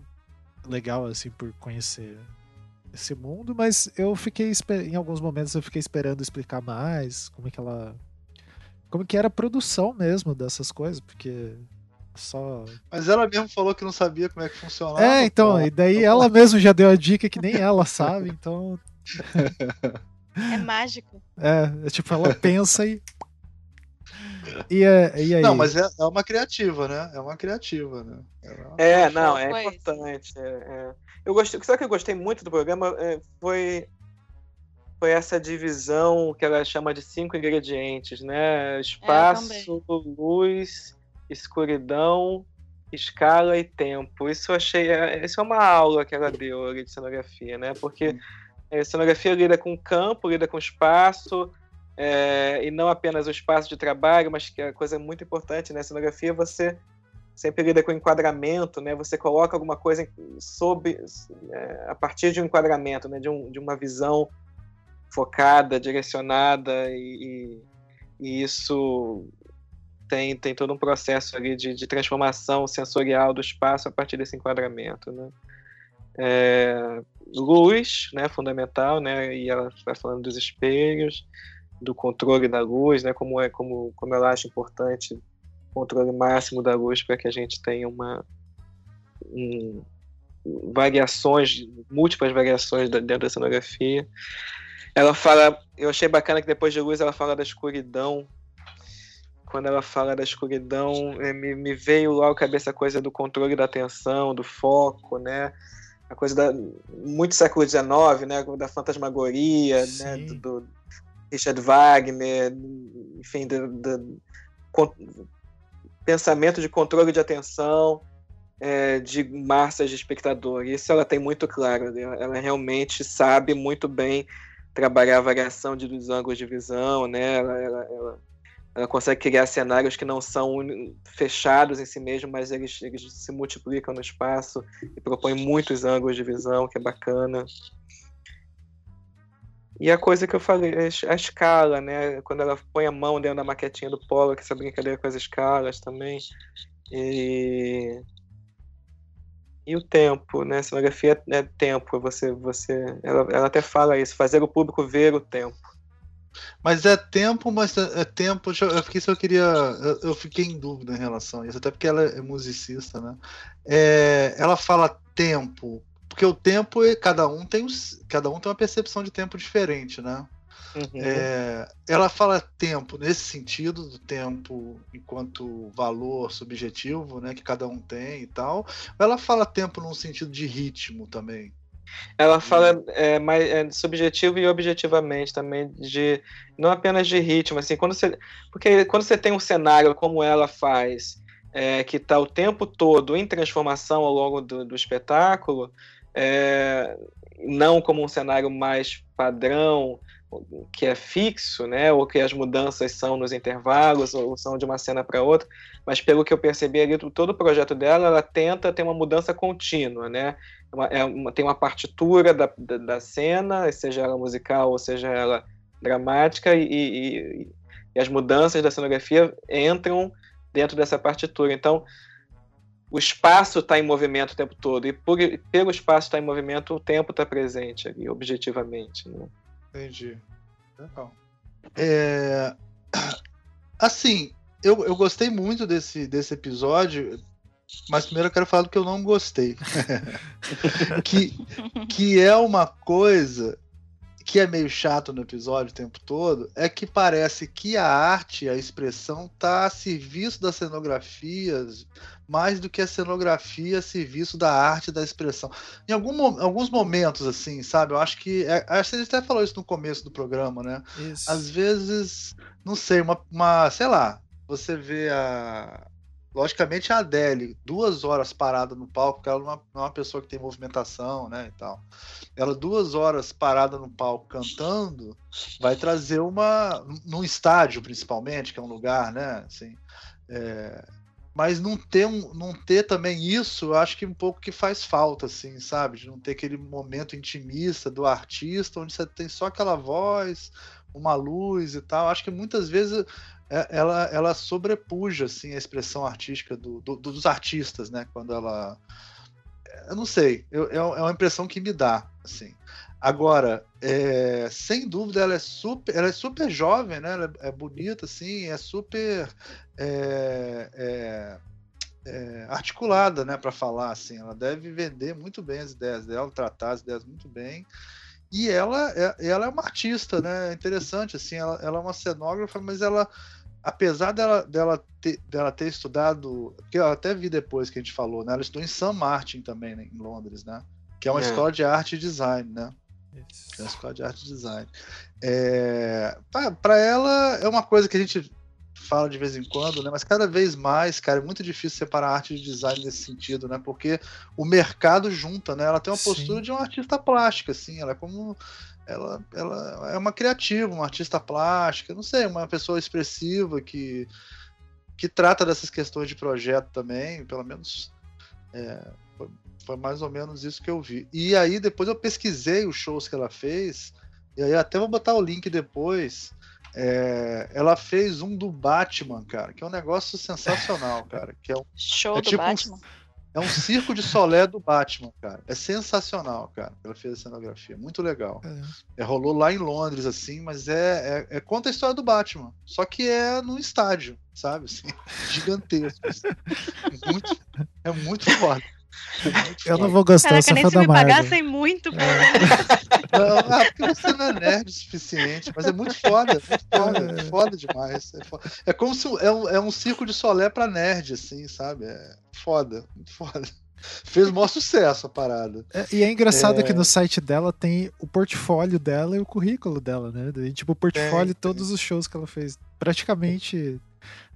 legal, assim, por conhecer esse mundo, mas eu fiquei, em alguns momentos eu fiquei esperando explicar mais, como é que ela... Como que era a produção mesmo dessas coisas, porque só Mas ela mesmo falou que não sabia como é que funcionava. é, então, pô. e daí ela mesma já deu a dica que nem ela sabe, então. É mágico. É, é tipo, ela pensa e. E, é- e aí? Não, mas é, é uma criativa, né? É uma criativa, né? É, não, é Foi. importante. é, é. Eu gostei, sabe que eu gostei muito do programa? É, foi, foi essa divisão que ela chama de cinco ingredientes, né? Espaço, luz, escuridão, escala e tempo. Isso eu achei, é, isso é uma aula que ela deu ali de cenografia, né? Porque é, cenografia lida com campo, lida com espaço, é, e não apenas o espaço de trabalho, mas que é a coisa muito importante, né? Cenografia você sempre lida com enquadramento, né? Você coloca alguma coisa sob, é, a partir de um enquadramento, né? De, um, de uma visão focada, direcionada e, e- isso tem, tem todo um processo ali de, de transformação sensorial do espaço a partir desse enquadramento, né? É, luz, né? Fundamental, né? E ela está falando dos espelhos, do controle da luz, né? Como é, como, como ela acha importante controle máximo da luz para que a gente tenha uma um, variações, múltiplas variações dentro da cenografia. Ela fala, eu achei bacana que depois de luz ela fala da escuridão. Quando ela fala da escuridão, eh, me, me veio logo à cabeça a coisa do controle da atenção, do foco, né? A coisa da muito século XIX, né? Da fantasmagoria, né? Sim. Do, do Richard Wagner, enfim, de, de, pensamento de controle de atenção, é, de massas de espectador. Isso ela tem muito claro. Né? Ela realmente sabe muito bem trabalhar a variação de, dos ângulos de visão, né? Ela, ela, ela, ela, consegue criar cenários que não são fechados em si mesmo, mas eles, eles se multiplicam no espaço e propõem muitos ângulos de visão, que é bacana. E a coisa que eu falei, a escala, né? Quando ela põe a mão dentro da maquetinha do Polo, que essa brincadeira com as escalas também. E e o tempo, né? Cenografia é tempo, você, você, ela, ela até fala isso, fazer o público ver o tempo. Mas é tempo, mas é, é tempo. Eu fiquei só queria, eu, eu, fiquei em dúvida em relação a isso, até porque ela é musicista, né? É, ela fala tempo, porque o tempo cada um tem cada um tem uma percepção de tempo diferente, né? Uhum. É, ela fala tempo nesse sentido, do tempo enquanto valor subjetivo, né, que cada um tem e tal. Ou ela fala tempo num sentido de ritmo também. Ela fala é, mais é, subjetivo e objetivamente também de não apenas de ritmo, assim, quando você porque quando você tem um cenário como ela faz, é, que está o tempo todo em transformação ao longo do, do espetáculo, é, não como um cenário mais padrão, que é fixo, né, ou que as mudanças são nos intervalos ou são de uma cena para outra, mas pelo que eu percebi ali, todo o projeto dela, ela tenta ter uma mudança contínua, né, uma, é uma, tem uma partitura da, da, da, cena, seja ela musical ou seja ela dramática, e, e, e as mudanças da cenografia entram dentro dessa partitura. Então, o espaço está em movimento o tempo todo, e por, pelo espaço estar tá em movimento, o tempo está presente ali, objetivamente. Né? Entendi. Legal. É... Assim, eu, eu gostei muito desse, desse episódio, mas primeiro eu quero falar do que eu não gostei. que, que é uma coisa que é meio chato no episódio o tempo todo, é que parece que a arte, a expressão, tá a serviço das cenografias, mais do que a cenografia a serviço da arte da expressão. Em algum, alguns momentos, assim, sabe? Eu acho que. É, acho que a gente até falou isso no começo do programa, né? Isso. Às vezes, não sei, uma, uma. Sei lá, você vê a. Logicamente a Adele, duas horas parada no palco, porque ela não é uma pessoa que tem movimentação, né, e tal. Ela duas horas parada no palco cantando, vai trazer uma, num estádio principalmente, que é um lugar, né, assim, é, mas não ter, um, não ter também isso, eu acho que um pouco que faz falta, assim, sabe? De não ter aquele momento intimista do artista, onde você tem só aquela voz, uma luz e tal. Acho que muitas vezes é, ela, ela sobrepuja, assim, a expressão artística do, do, dos artistas, né? Quando ela... Eu não sei, eu, é, é uma impressão que me dá, assim. Agora, é, sem dúvida, ela é super, ela é super jovem, né? Ela é, é bonita, assim, é super é, é, é articulada, né? Para falar, assim, ela deve vender muito bem as ideias dela, tratar as ideias muito bem. E ela, é, ela é uma artista, né? É interessante, assim, ela, ela é uma cenógrafa, mas ela, apesar dela, dela, ter, dela ter estudado, porque eu até vi depois que a gente falou, né? Ela estudou em St. Martin também, né? em Londres, né? Que é uma é. escola de arte e design, né? Isso. É a escola de arte e design. É, para ela é uma coisa que a gente fala de vez em quando, né? Mas cada vez mais, cara, é muito difícil separar arte de design nesse sentido, né? Porque o mercado junta, né? Ela tem uma postura Sim. de um artista plástica, assim. Ela é como ela, ela é uma criativa, uma artista plástica, não sei, uma pessoa expressiva que que trata dessas questões de projeto também, pelo menos é, foi mais ou menos isso que eu vi. E aí depois eu pesquisei os shows que ela fez, e aí até vou botar o link depois. É, ela fez um do Batman, cara, que é um negócio sensacional, cara. Que é um, Show é do tipo Batman. Um, é um circo de solé do Batman, cara. É sensacional, cara. Ela fez a cenografia, muito legal. É. é rolou lá em Londres, assim, mas é, é, é, conta a história do Batman. Só que é num estádio, sabe? Assim, gigantesco. Assim. muito, é muito foda. Eu não vou gostar, Caraca, nem se me pagassem muito. É. Não, ah, porque você não é nerd o suficiente, mas é muito foda, muito foda, é. foda demais. É, foda. é como se é um, é um circo de solé pra nerd, assim, sabe? É foda, muito foda. Fez o maior sucesso a parada. É, e é engraçado é... que no site dela tem o portfólio dela e o currículo dela, né? E, tipo, o portórfólio, todos os shows que ela fez praticamente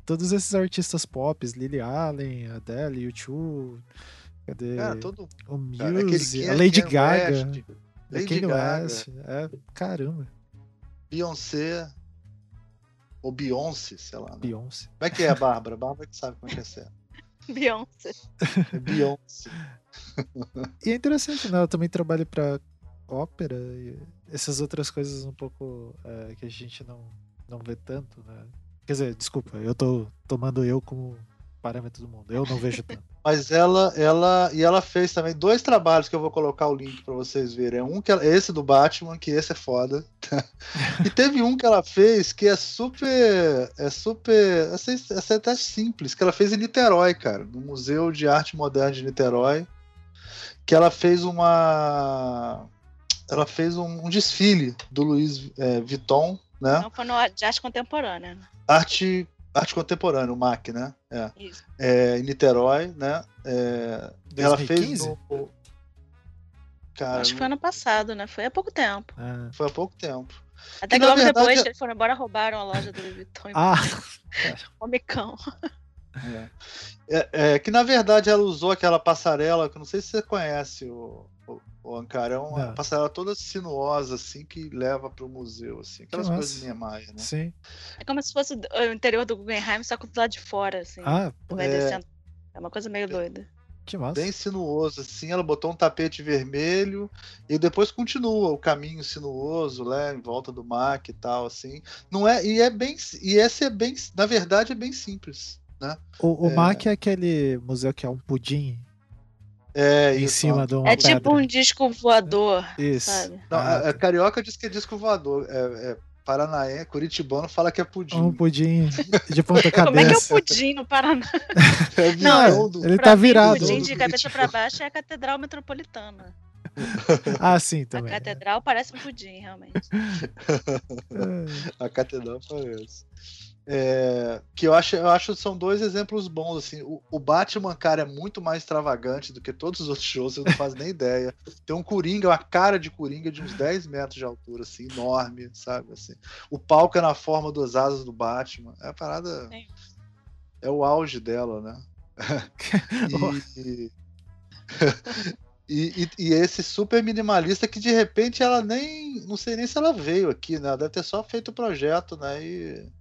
todos esses artistas pop, Lily Allen, Adele, U2, cadê? É, todo o Muse, a Lady Gaga, West, Lady Gaga, West, é, caramba, Beyoncé, ou Beyoncé, sei lá. Né? Beyoncé. Como é que é a Bárbara? A Bárbara que sabe como é que é certo. Beyoncé. É Beyoncé. E é interessante, né? Eu também trabalho pra ópera e essas outras coisas um pouco é, que a gente não, não vê tanto, né? Quer dizer, desculpa, eu tô tomando eu como parâmetro do mundo. Eu não vejo tanto. Mas ela, ela, e ela fez também dois trabalhos que eu vou colocar o link pra vocês verem. É um que ela, esse do Batman, que esse é foda. e teve um que ela fez que é super, é super, essa, essa é até simples, que ela fez em Niterói, cara, no Museu de Arte Moderna de Niterói, que ela fez uma, ela fez um, um desfile do Louis é, Vuitton, né? Não foi no de arte contemporânea. né? Arte, arte contemporânea, o MAC, né? É. Isso. É, em Niterói, né? É, ela fez 2015? no. Cara, Acho que foi ano passado, né? Foi há pouco tempo. Ah, foi há pouco tempo. Até Que, logo verdade, depois é- que eles foram embora, roubaram a loja do Louis Vuitton ah Comicão. É. É, é, que na verdade ela usou aquela passarela, que não sei se você conhece o, o, o Ankara, é uma Não. passarela toda sinuosa, assim, que leva para o museu, assim, aquelas Que coisas massa. Niemeyer, né? sim. É como se fosse o interior do Guggenheim, só que do lado de fora, assim. Ah, vai é. descendo. É uma coisa meio doida. que massa. Bem sinuoso, assim, ela botou um tapete vermelho e depois continua o caminho sinuoso, né, em volta do MAC e tal, assim. Não é, e é bem, e esse é bem, na verdade é bem simples, né? O, o É. MAC é aquele museu que é um pudim É em isso, cima de uma é tipo pedra. um disco voador, Isso. sabe? Não, Ah, a, a carioca diz que é disco voador, é, é Paranaense, Curitibano fala que é pudim. um pudim de ponta cabeça. Como é que é o pudim no Paraná? É Não, do- ele tá mim, virado. pudim de cabeça pra baixo é a Catedral Metropolitana. Ah, sim, A também. catedral parece um pudim, realmente. É. A catedral parece. É, que eu acho, eu acho que são dois exemplos bons. Assim. O, o Batman, cara, é muito mais extravagante do que todos os outros shows, você não faz nem ideia. Tem um Coringa, uma cara de Coringa de uns 10 metros de altura, assim, enorme, sabe? Assim. O palco é na forma das asas do Batman. É a parada. Sim. É o auge dela, né? e, e, e- e esse super minimalista que de repente ela nem. Não sei nem se ela veio aqui, né? Ela deve ter só feito o projeto, né? E,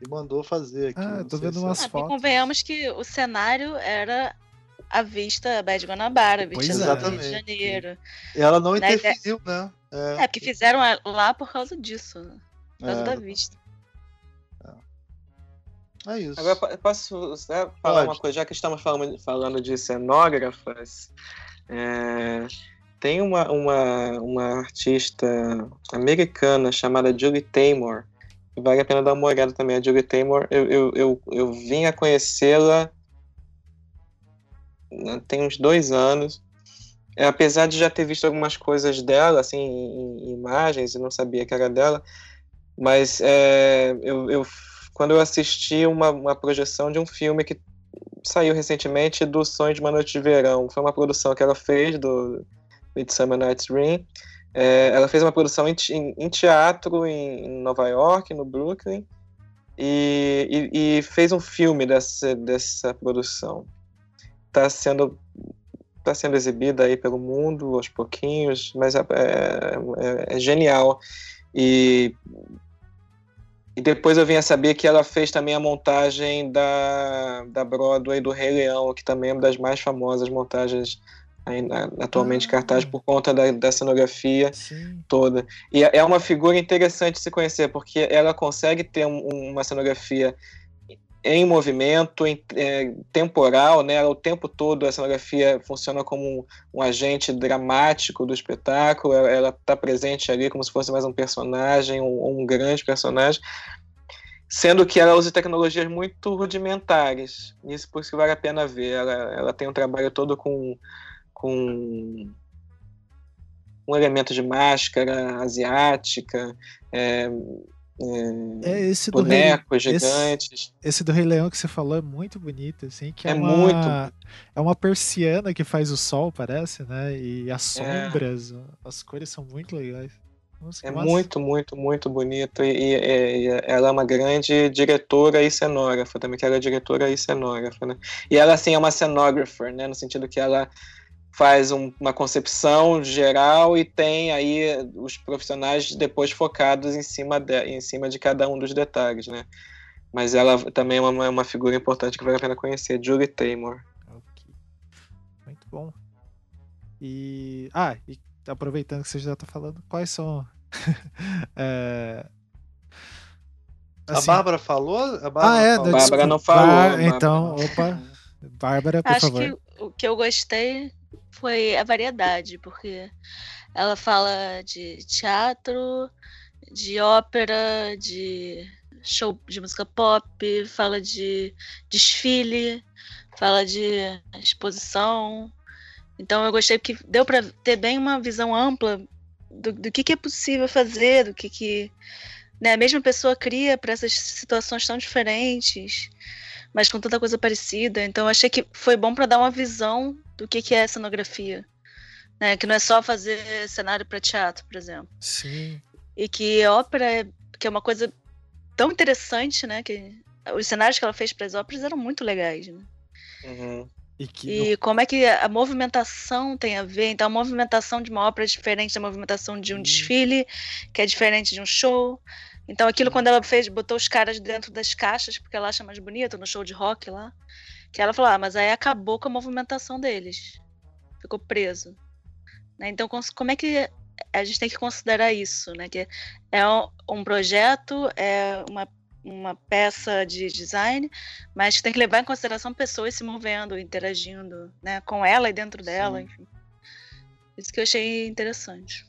e mandou fazer aqui. Ah, tô vendo se umas Ah, e fotos. convenhamos que o cenário era a vista Baía de Guanabara, a vista Pois do é. Rio de Exatamente. Janeiro. Ela não Na ideia- interferiu, né? É, porque fizeram lá por causa disso, né? por causa é, da vista. é isso. Agora, po- posso né, falar Pode. uma coisa? Já que estamos falando, falando de cenógrafas, é, tem uma, uma, uma artista americana chamada Julie Taymor. Vale a pena dar uma olhada também. A Julie Taymor, eu, eu, eu, eu vim a conhecê-la né, tem uns dois anos. É, apesar de já ter visto algumas coisas dela, assim, em imagens, e não sabia que era dela, mas é, eu, eu- quando eu assisti uma, uma projeção de um filme que saiu recentemente do Sonho de uma Noite de Verão, foi uma produção que ela fez do Midsummer Night's Dream. É, ela fez uma produção em, em- em teatro em, Nova York, no Brooklyn, e, e- e fez um filme dessa, dessa produção. Está sendo está sendo exibida aí pelo mundo aos pouquinhos, mas é, é- é genial. E, e depois eu vim a saber que ela fez também a montagem da, da Broadway do Rei Leão, que também é uma das mais famosas montagens atualmente Ah. cartaz por conta da, da cenografia Sim. toda. E é uma figura interessante se conhecer, porque ela consegue ter um- uma cenografia em movimento, em, é, temporal, né? O tempo todo a cenografia funciona como um, um agente dramático do espetáculo, ela está presente ali como se fosse mais um personagem, um, um grande personagem, sendo que ela usa tecnologias muito rudimentares, isso por isso que vale a pena ver, ela, ela tem um trabalho todo com, com um elemento de máscara asiática, é, é, É esse do Rei, bonecos esse- gigantes. esse do Rei Leão que você falou é muito bonito, assim, que é, É uma, muito. é uma persiana que faz o sol, parece, né? E as sombras, as cores são muito legais. Nossa, É massa. muito, muito, muito bonito. E, e- e ela é uma grande diretora e cenógrafa também, que ela é diretora e cenógrafa, né? E ela, assim, é uma cenographer, né? No sentido que ela faz um- uma concepção geral e tem aí os profissionais depois focados em cima de, em cima de cada um dos detalhes, né? Mas ela também é uma, é uma figura importante que vale a pena conhecer, Julie Taymor. Ok. Muito bom. E. Ah, e aproveitando que você já tá falando, quais são. é, A assim- Bárbara falou? A Bárbara Ah, é, falou. Bárbara não falou, Bar- Bárbara Então, opa. Bárbara, por Acho favor. que o que eu gostei foi a variedade, porque ela fala de teatro, de ópera, de show de música pop, fala de desfile, fala de exposição. Então eu gostei porque deu para ter bem uma visão ampla do, do que, que é possível fazer, do que, que né, a mesma pessoa cria para essas situações tão diferentes mas com tanta coisa parecida. Então eu achei que foi bom para dar uma visão do que, que é cenografia. Né? Que não é só fazer cenário para teatro, por exemplo. Sim. E que ópera é, que é uma coisa tão interessante, né? Que os cenários que ela fez para as óperas eram muito legais. Né? Uhum. E que. E como é que a movimentação tem a ver? Então, a movimentação de uma ópera é diferente da movimentação de um Hum. desfile, que é diferente de um show. Então, aquilo quando ela fez, botou os caras dentro das caixas, porque ela acha mais bonito no show de rock lá. Que ela falou, ah, mas aí acabou com a movimentação deles. Ficou preso. Né? Então, como é que a gente tem que considerar isso? Né? Que é um- projeto, é uma, uma peça de design, mas tem que levar em consideração pessoas se movendo, interagindo né? com ela e dentro dela, Sim. enfim. Isso que eu achei interessante.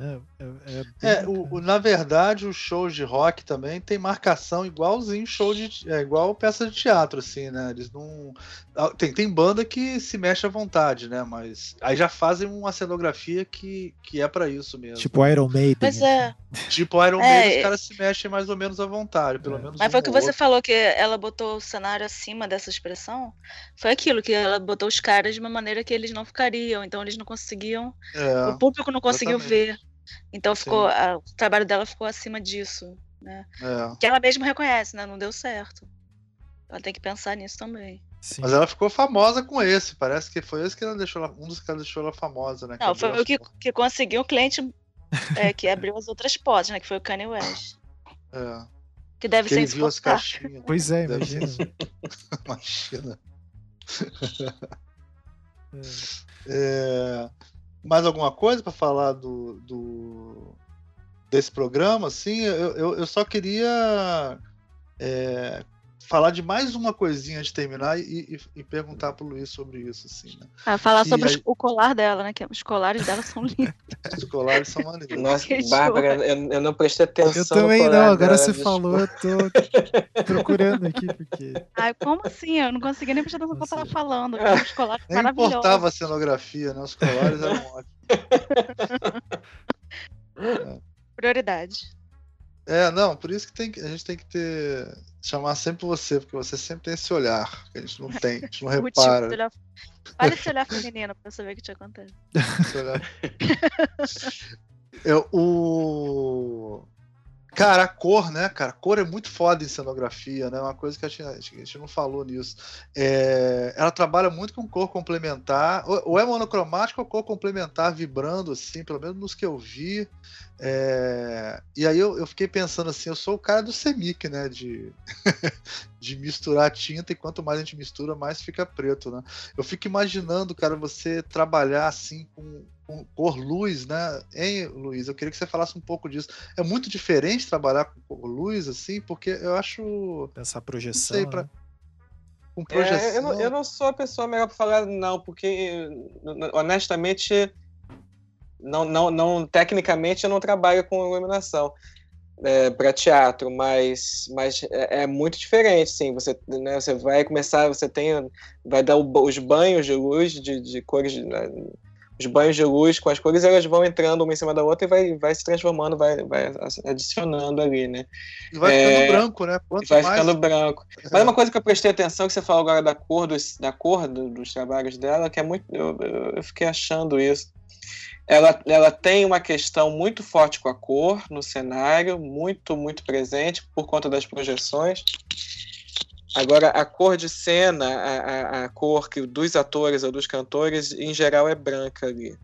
É, é, é É, o, o- na verdade, os shows de rock também tem marcação igualzinho show de é igual peça de teatro, assim, né? Eles não. ah, Tem, tem banda que se mexe à vontade, né? Mas aí já fazem uma cenografia que, que é pra isso mesmo. Tipo Iron Maiden. Mas é, Tipo Iron É, Maiden, os caras se mexem mais ou menos à vontade, pelo É. menos. mas um foi o que você outro. falou, que ela botou o cenário acima dessa expressão. Foi aquilo, que ela botou os caras de uma maneira que eles não ficariam, então eles não conseguiam, É, o público não conseguiu ver. Então ficou, a- o trabalho dela ficou acima disso, né? é. Que ela mesma reconhece, né? Não deu certo. Ela tem que pensar nisso também. Sim. Mas ela ficou famosa com esse. Parece que foi esse que ela deixou ela, um dos que ela deixou ela famosa, né? Não, abriu foi o que, que conseguiu o cliente é, que abriu as outras portas, né? Que foi o Kanye West. É. Que deve Que ser viu as caixinhas. Pois é, Deve ser imagina. Imagina. É. É, mais alguma coisa para falar do, do- desse programa? Assim, eu, eu, eu só queria é, falar de mais uma coisinha antes de terminar e, e- e perguntar pro Luiz sobre isso, assim, né? Ah, falar E sobre aí- o colar dela, né? Que os colares dela são lindos. Os colares são maneiros. Nossa, Que Bárbara, eu, eu não prestei atenção. Eu no também colar não, agora você desculpa. falou, eu tô procurando aqui, porque. Ai, como assim? Eu não consegui nem prestar atenção no que eu tava falando. Os colares Nem maravilhosos. importava a cenografia, né? Os colares eram ótimos. Prioridade. É, não, por isso que, tem, que- a gente tem que ter. Chamar sempre você, porque você sempre tem esse olhar, que a gente não tem, a gente não O motivo repara. de olhar... Olha esse olhar feminino pra ver o que te acontece. Esse olhar. É, o. Cara, a cor, né, cara? A cor é muito foda em cenografia, né? Uma coisa que a gente, a gente não falou nisso. É, ela trabalha muito com cor complementar, ou, ou é monocromática ou cor complementar, vibrando, assim, pelo menos nos que eu vi. É, e aí eu, eu fiquei pensando assim, eu sou o cara do semic, né? De, de misturar tinta, e quanto mais a gente mistura, mais fica preto, né? Eu fico imaginando, cara, você trabalhar assim com, com cor luz, né? Hein, Luiz? Eu queria que você falasse um pouco disso. É muito diferente trabalhar com cor luz, assim, porque eu acho Essa projeção. sei, pra- né? com projeção. É, eu, não, eu não sou a pessoa melhor para falar, não, porque honestamente, não, não, não, tecnicamente eu não trabalho com iluminação para teatro, mas, mas é, é muito diferente, sim. Você, né, você vai começar, você tem, vai dar o- os banhos de luz de, de cores, né, os banhos de luz com as cores, elas vão entrando uma em cima da outra e vai, vai se transformando, vai, vai adicionando ali, né? E vai é, ficando branco, né? Quanto vai mais. ficando branco. Mas uma coisa que eu prestei atenção, que você falou agora da cor dos, da cor do- dos trabalhos dela, que é muito. Eu- eu fiquei achando isso. Ela, ela tem uma questão muito forte com a cor no cenário, muito, muito presente por conta das projeções. Agora, a cor de cena, a, a, a cor que dos atores ou dos cantores, em geral, é branca ali.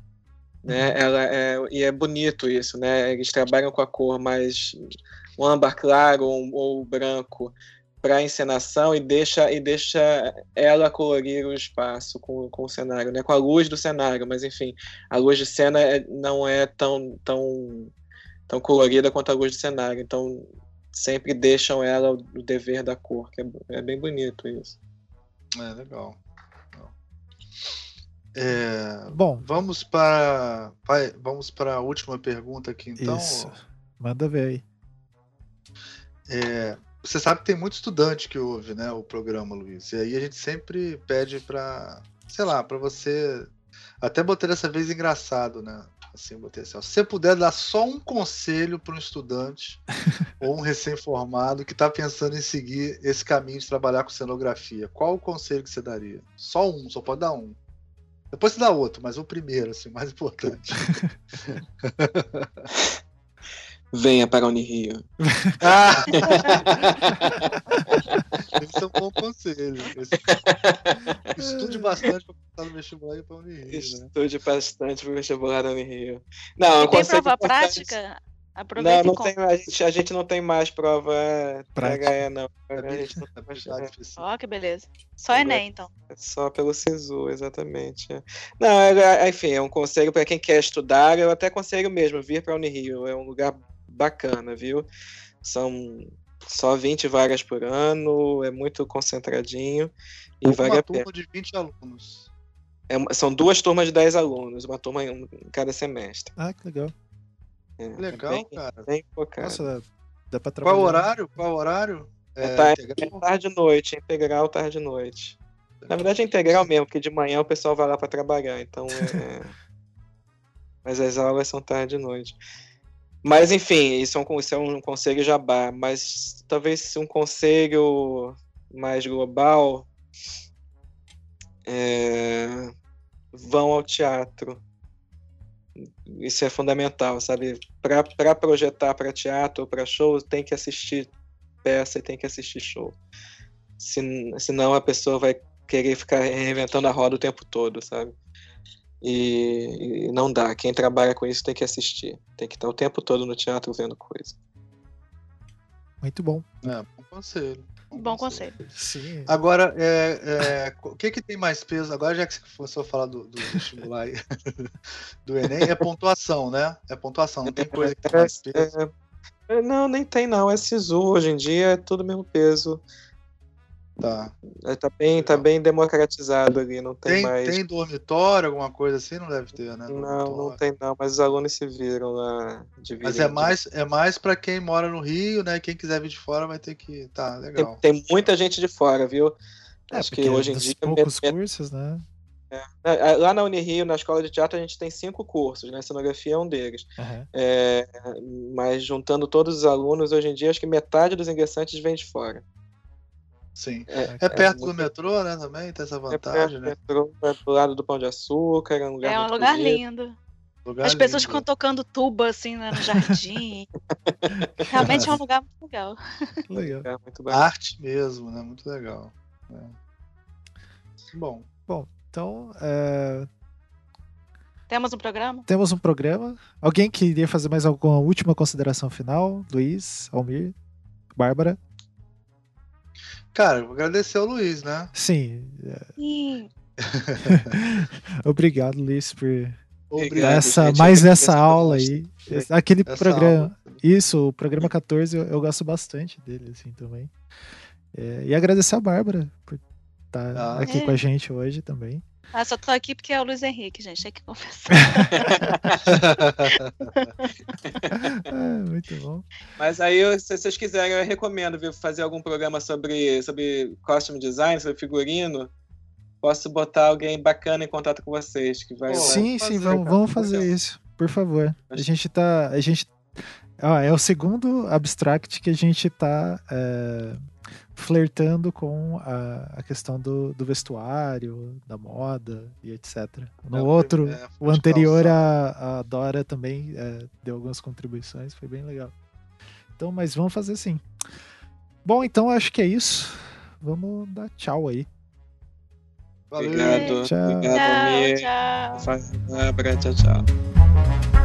Né? Uhum. Ela é, e é bonito isso, né? Eles trabalham com a cor mais um âmbar claro ou, ou branco para a encenação e deixa e deixa ela colorir o espaço com, com o cenário, né? Com a luz do cenário, mas enfim, a luz de cena é, não é tão tão tão colorida quanto a luz de cenário, então sempre deixam ela o dever da cor, que é, é bem bonito isso. É legal. É, Bom, vamos para vamos para a última pergunta aqui, então. Isso. Manda ver aí. É, você sabe que tem muito estudante que ouve, né, o programa, Luiz. E aí a gente sempre pede para, sei lá, para você até botei dessa vez engraçado, né? Assim, botei assim, ó, se você puder dar só um conselho para um estudante ou um recém-formado que está pensando em seguir esse caminho de trabalhar com cenografia, qual o conselho que você daria? Só um, só pode dar um. Depois você dá outro, mas o primeiro, assim, mais importante. Venha para a Unirio. Ah! Esse é um bom conselho. Esse... Estude bastante para passar no vestibular e para a Unirio. Né? Estude bastante para o vestibular da Unirio. Não, e tem prova prática? Aproveita não, não tem, a, gente, a gente não tem mais prova PHE, não. A gente não tem mais Ó, oh, que beleza. Só Enem, então. É só pelo SISU, exatamente. Não, é, enfim, é um conselho para quem quer estudar. Eu até conselho mesmo vir para a Unirio. É um lugar bacana, viu? São só 20 vagas por ano, é muito concentradinho e uma vale a pena. turma de 20 alunos. É, são duas turmas de 10 alunos, uma turma em, cada semestre. Ah, que legal. É, legal, bem, cara. Bem focado. Nossa, dá pra trabalhar. Qual horário? Qual horário? É, é, é tarde e noite, integral tarde e noite. Na verdade é integral mesmo, porque de manhã o pessoal vai lá para trabalhar, então é... Mas as aulas são tarde e noite. Mas, enfim, isso é um, isso é um conselho jabá, mas talvez um conselho mais global é, vão ao teatro. Isso é fundamental, sabe? Para projetar para teatro para show, tem que assistir peça e tem que assistir show. Se, senão a pessoa vai querer ficar reinventando a roda o tempo todo, sabe? E, e, não dá. Quem trabalha com isso tem que assistir. Tem que estar o tempo todo no teatro vendo coisa. Muito bom. É, bom conselho. Bom, bom conselho. conselho. Sim. Agora, é, é, o que, que tem mais peso? Agora, já que você começou a falar do, do vestibular do Enem, é pontuação, né? É pontuação, não tem coisa que tem mais peso. É, não, nem tem não. É SISU hoje em dia, é tudo mesmo peso. Tá. É, tá, bem, tá bem democratizado ali, não tem, tem, mais. Tem dormitório, alguma coisa assim? Não deve ter, né? Não, não tem não, mas os alunos se viram lá. Mas é mais, é mais para quem mora no Rio, né? Quem quiser vir de fora vai ter que. Tá, legal. Tem, tem muita gente de fora, viu? É, Acho que hoje em dia. poucos é... cursos, né? É. Lá na Unirio, na escola de teatro, a gente tem cinco cursos, né? Cenografia é um deles. Uhum. É, mas juntando todos os alunos, hoje em dia, acho que metade dos ingressantes vem de fora. Sim. É, é, é perto muito... do metrô, né? Também tem essa é vantagem, é né? Metrô, é do lado do Pão de Açúcar, é um lugar É um lugar lindo. Lugar As pessoas lindo. ficam tocando tuba assim né, no jardim. Realmente é um lugar muito legal. Legal. É muito Arte mesmo, né? Muito legal. É. Bom. Bom, então. É... Temos um programa? Temos um programa. Alguém queria fazer mais alguma última consideração final? Luiz, Almir, Bárbara? Cara, vou agradecer ao Luiz, né? Sim. Sim. Obrigado, Luiz, por Obrigado, essa, gente, mais essa aula aí. Aquele essa programa. Aula. Isso, o programa 14, eu, eu, gosto bastante dele, assim, também. É, e agradecer a Bárbara por estar tá ah, aqui é. com a gente hoje também. Ah, só tô aqui porque é o Luiz Henrique, gente, tem que confessar. é, muito bom. Mas aí, se vocês quiserem, eu recomendo viu, fazer algum programa sobre, sobre costume design, sobre figurino. Posso botar alguém bacana em contato com vocês. Que vai, sim, vai sim, vamos, vamos fazer isso, por favor. A gente tá. A gente, ó, é o segundo abstract que a gente tá. É flertando com a, a questão do, do vestuário, da moda e etc. No É, outro, é, o anterior, a, a Dora também é, deu algumas contribuições, foi bem legal. Então, mas vamos fazer assim. Bom, então acho que é isso. Vamos dar tchau aí. Valeu. Obrigado. Tchau. Obrigado, Tchau, tchau. Bárbara, tchau, tchau.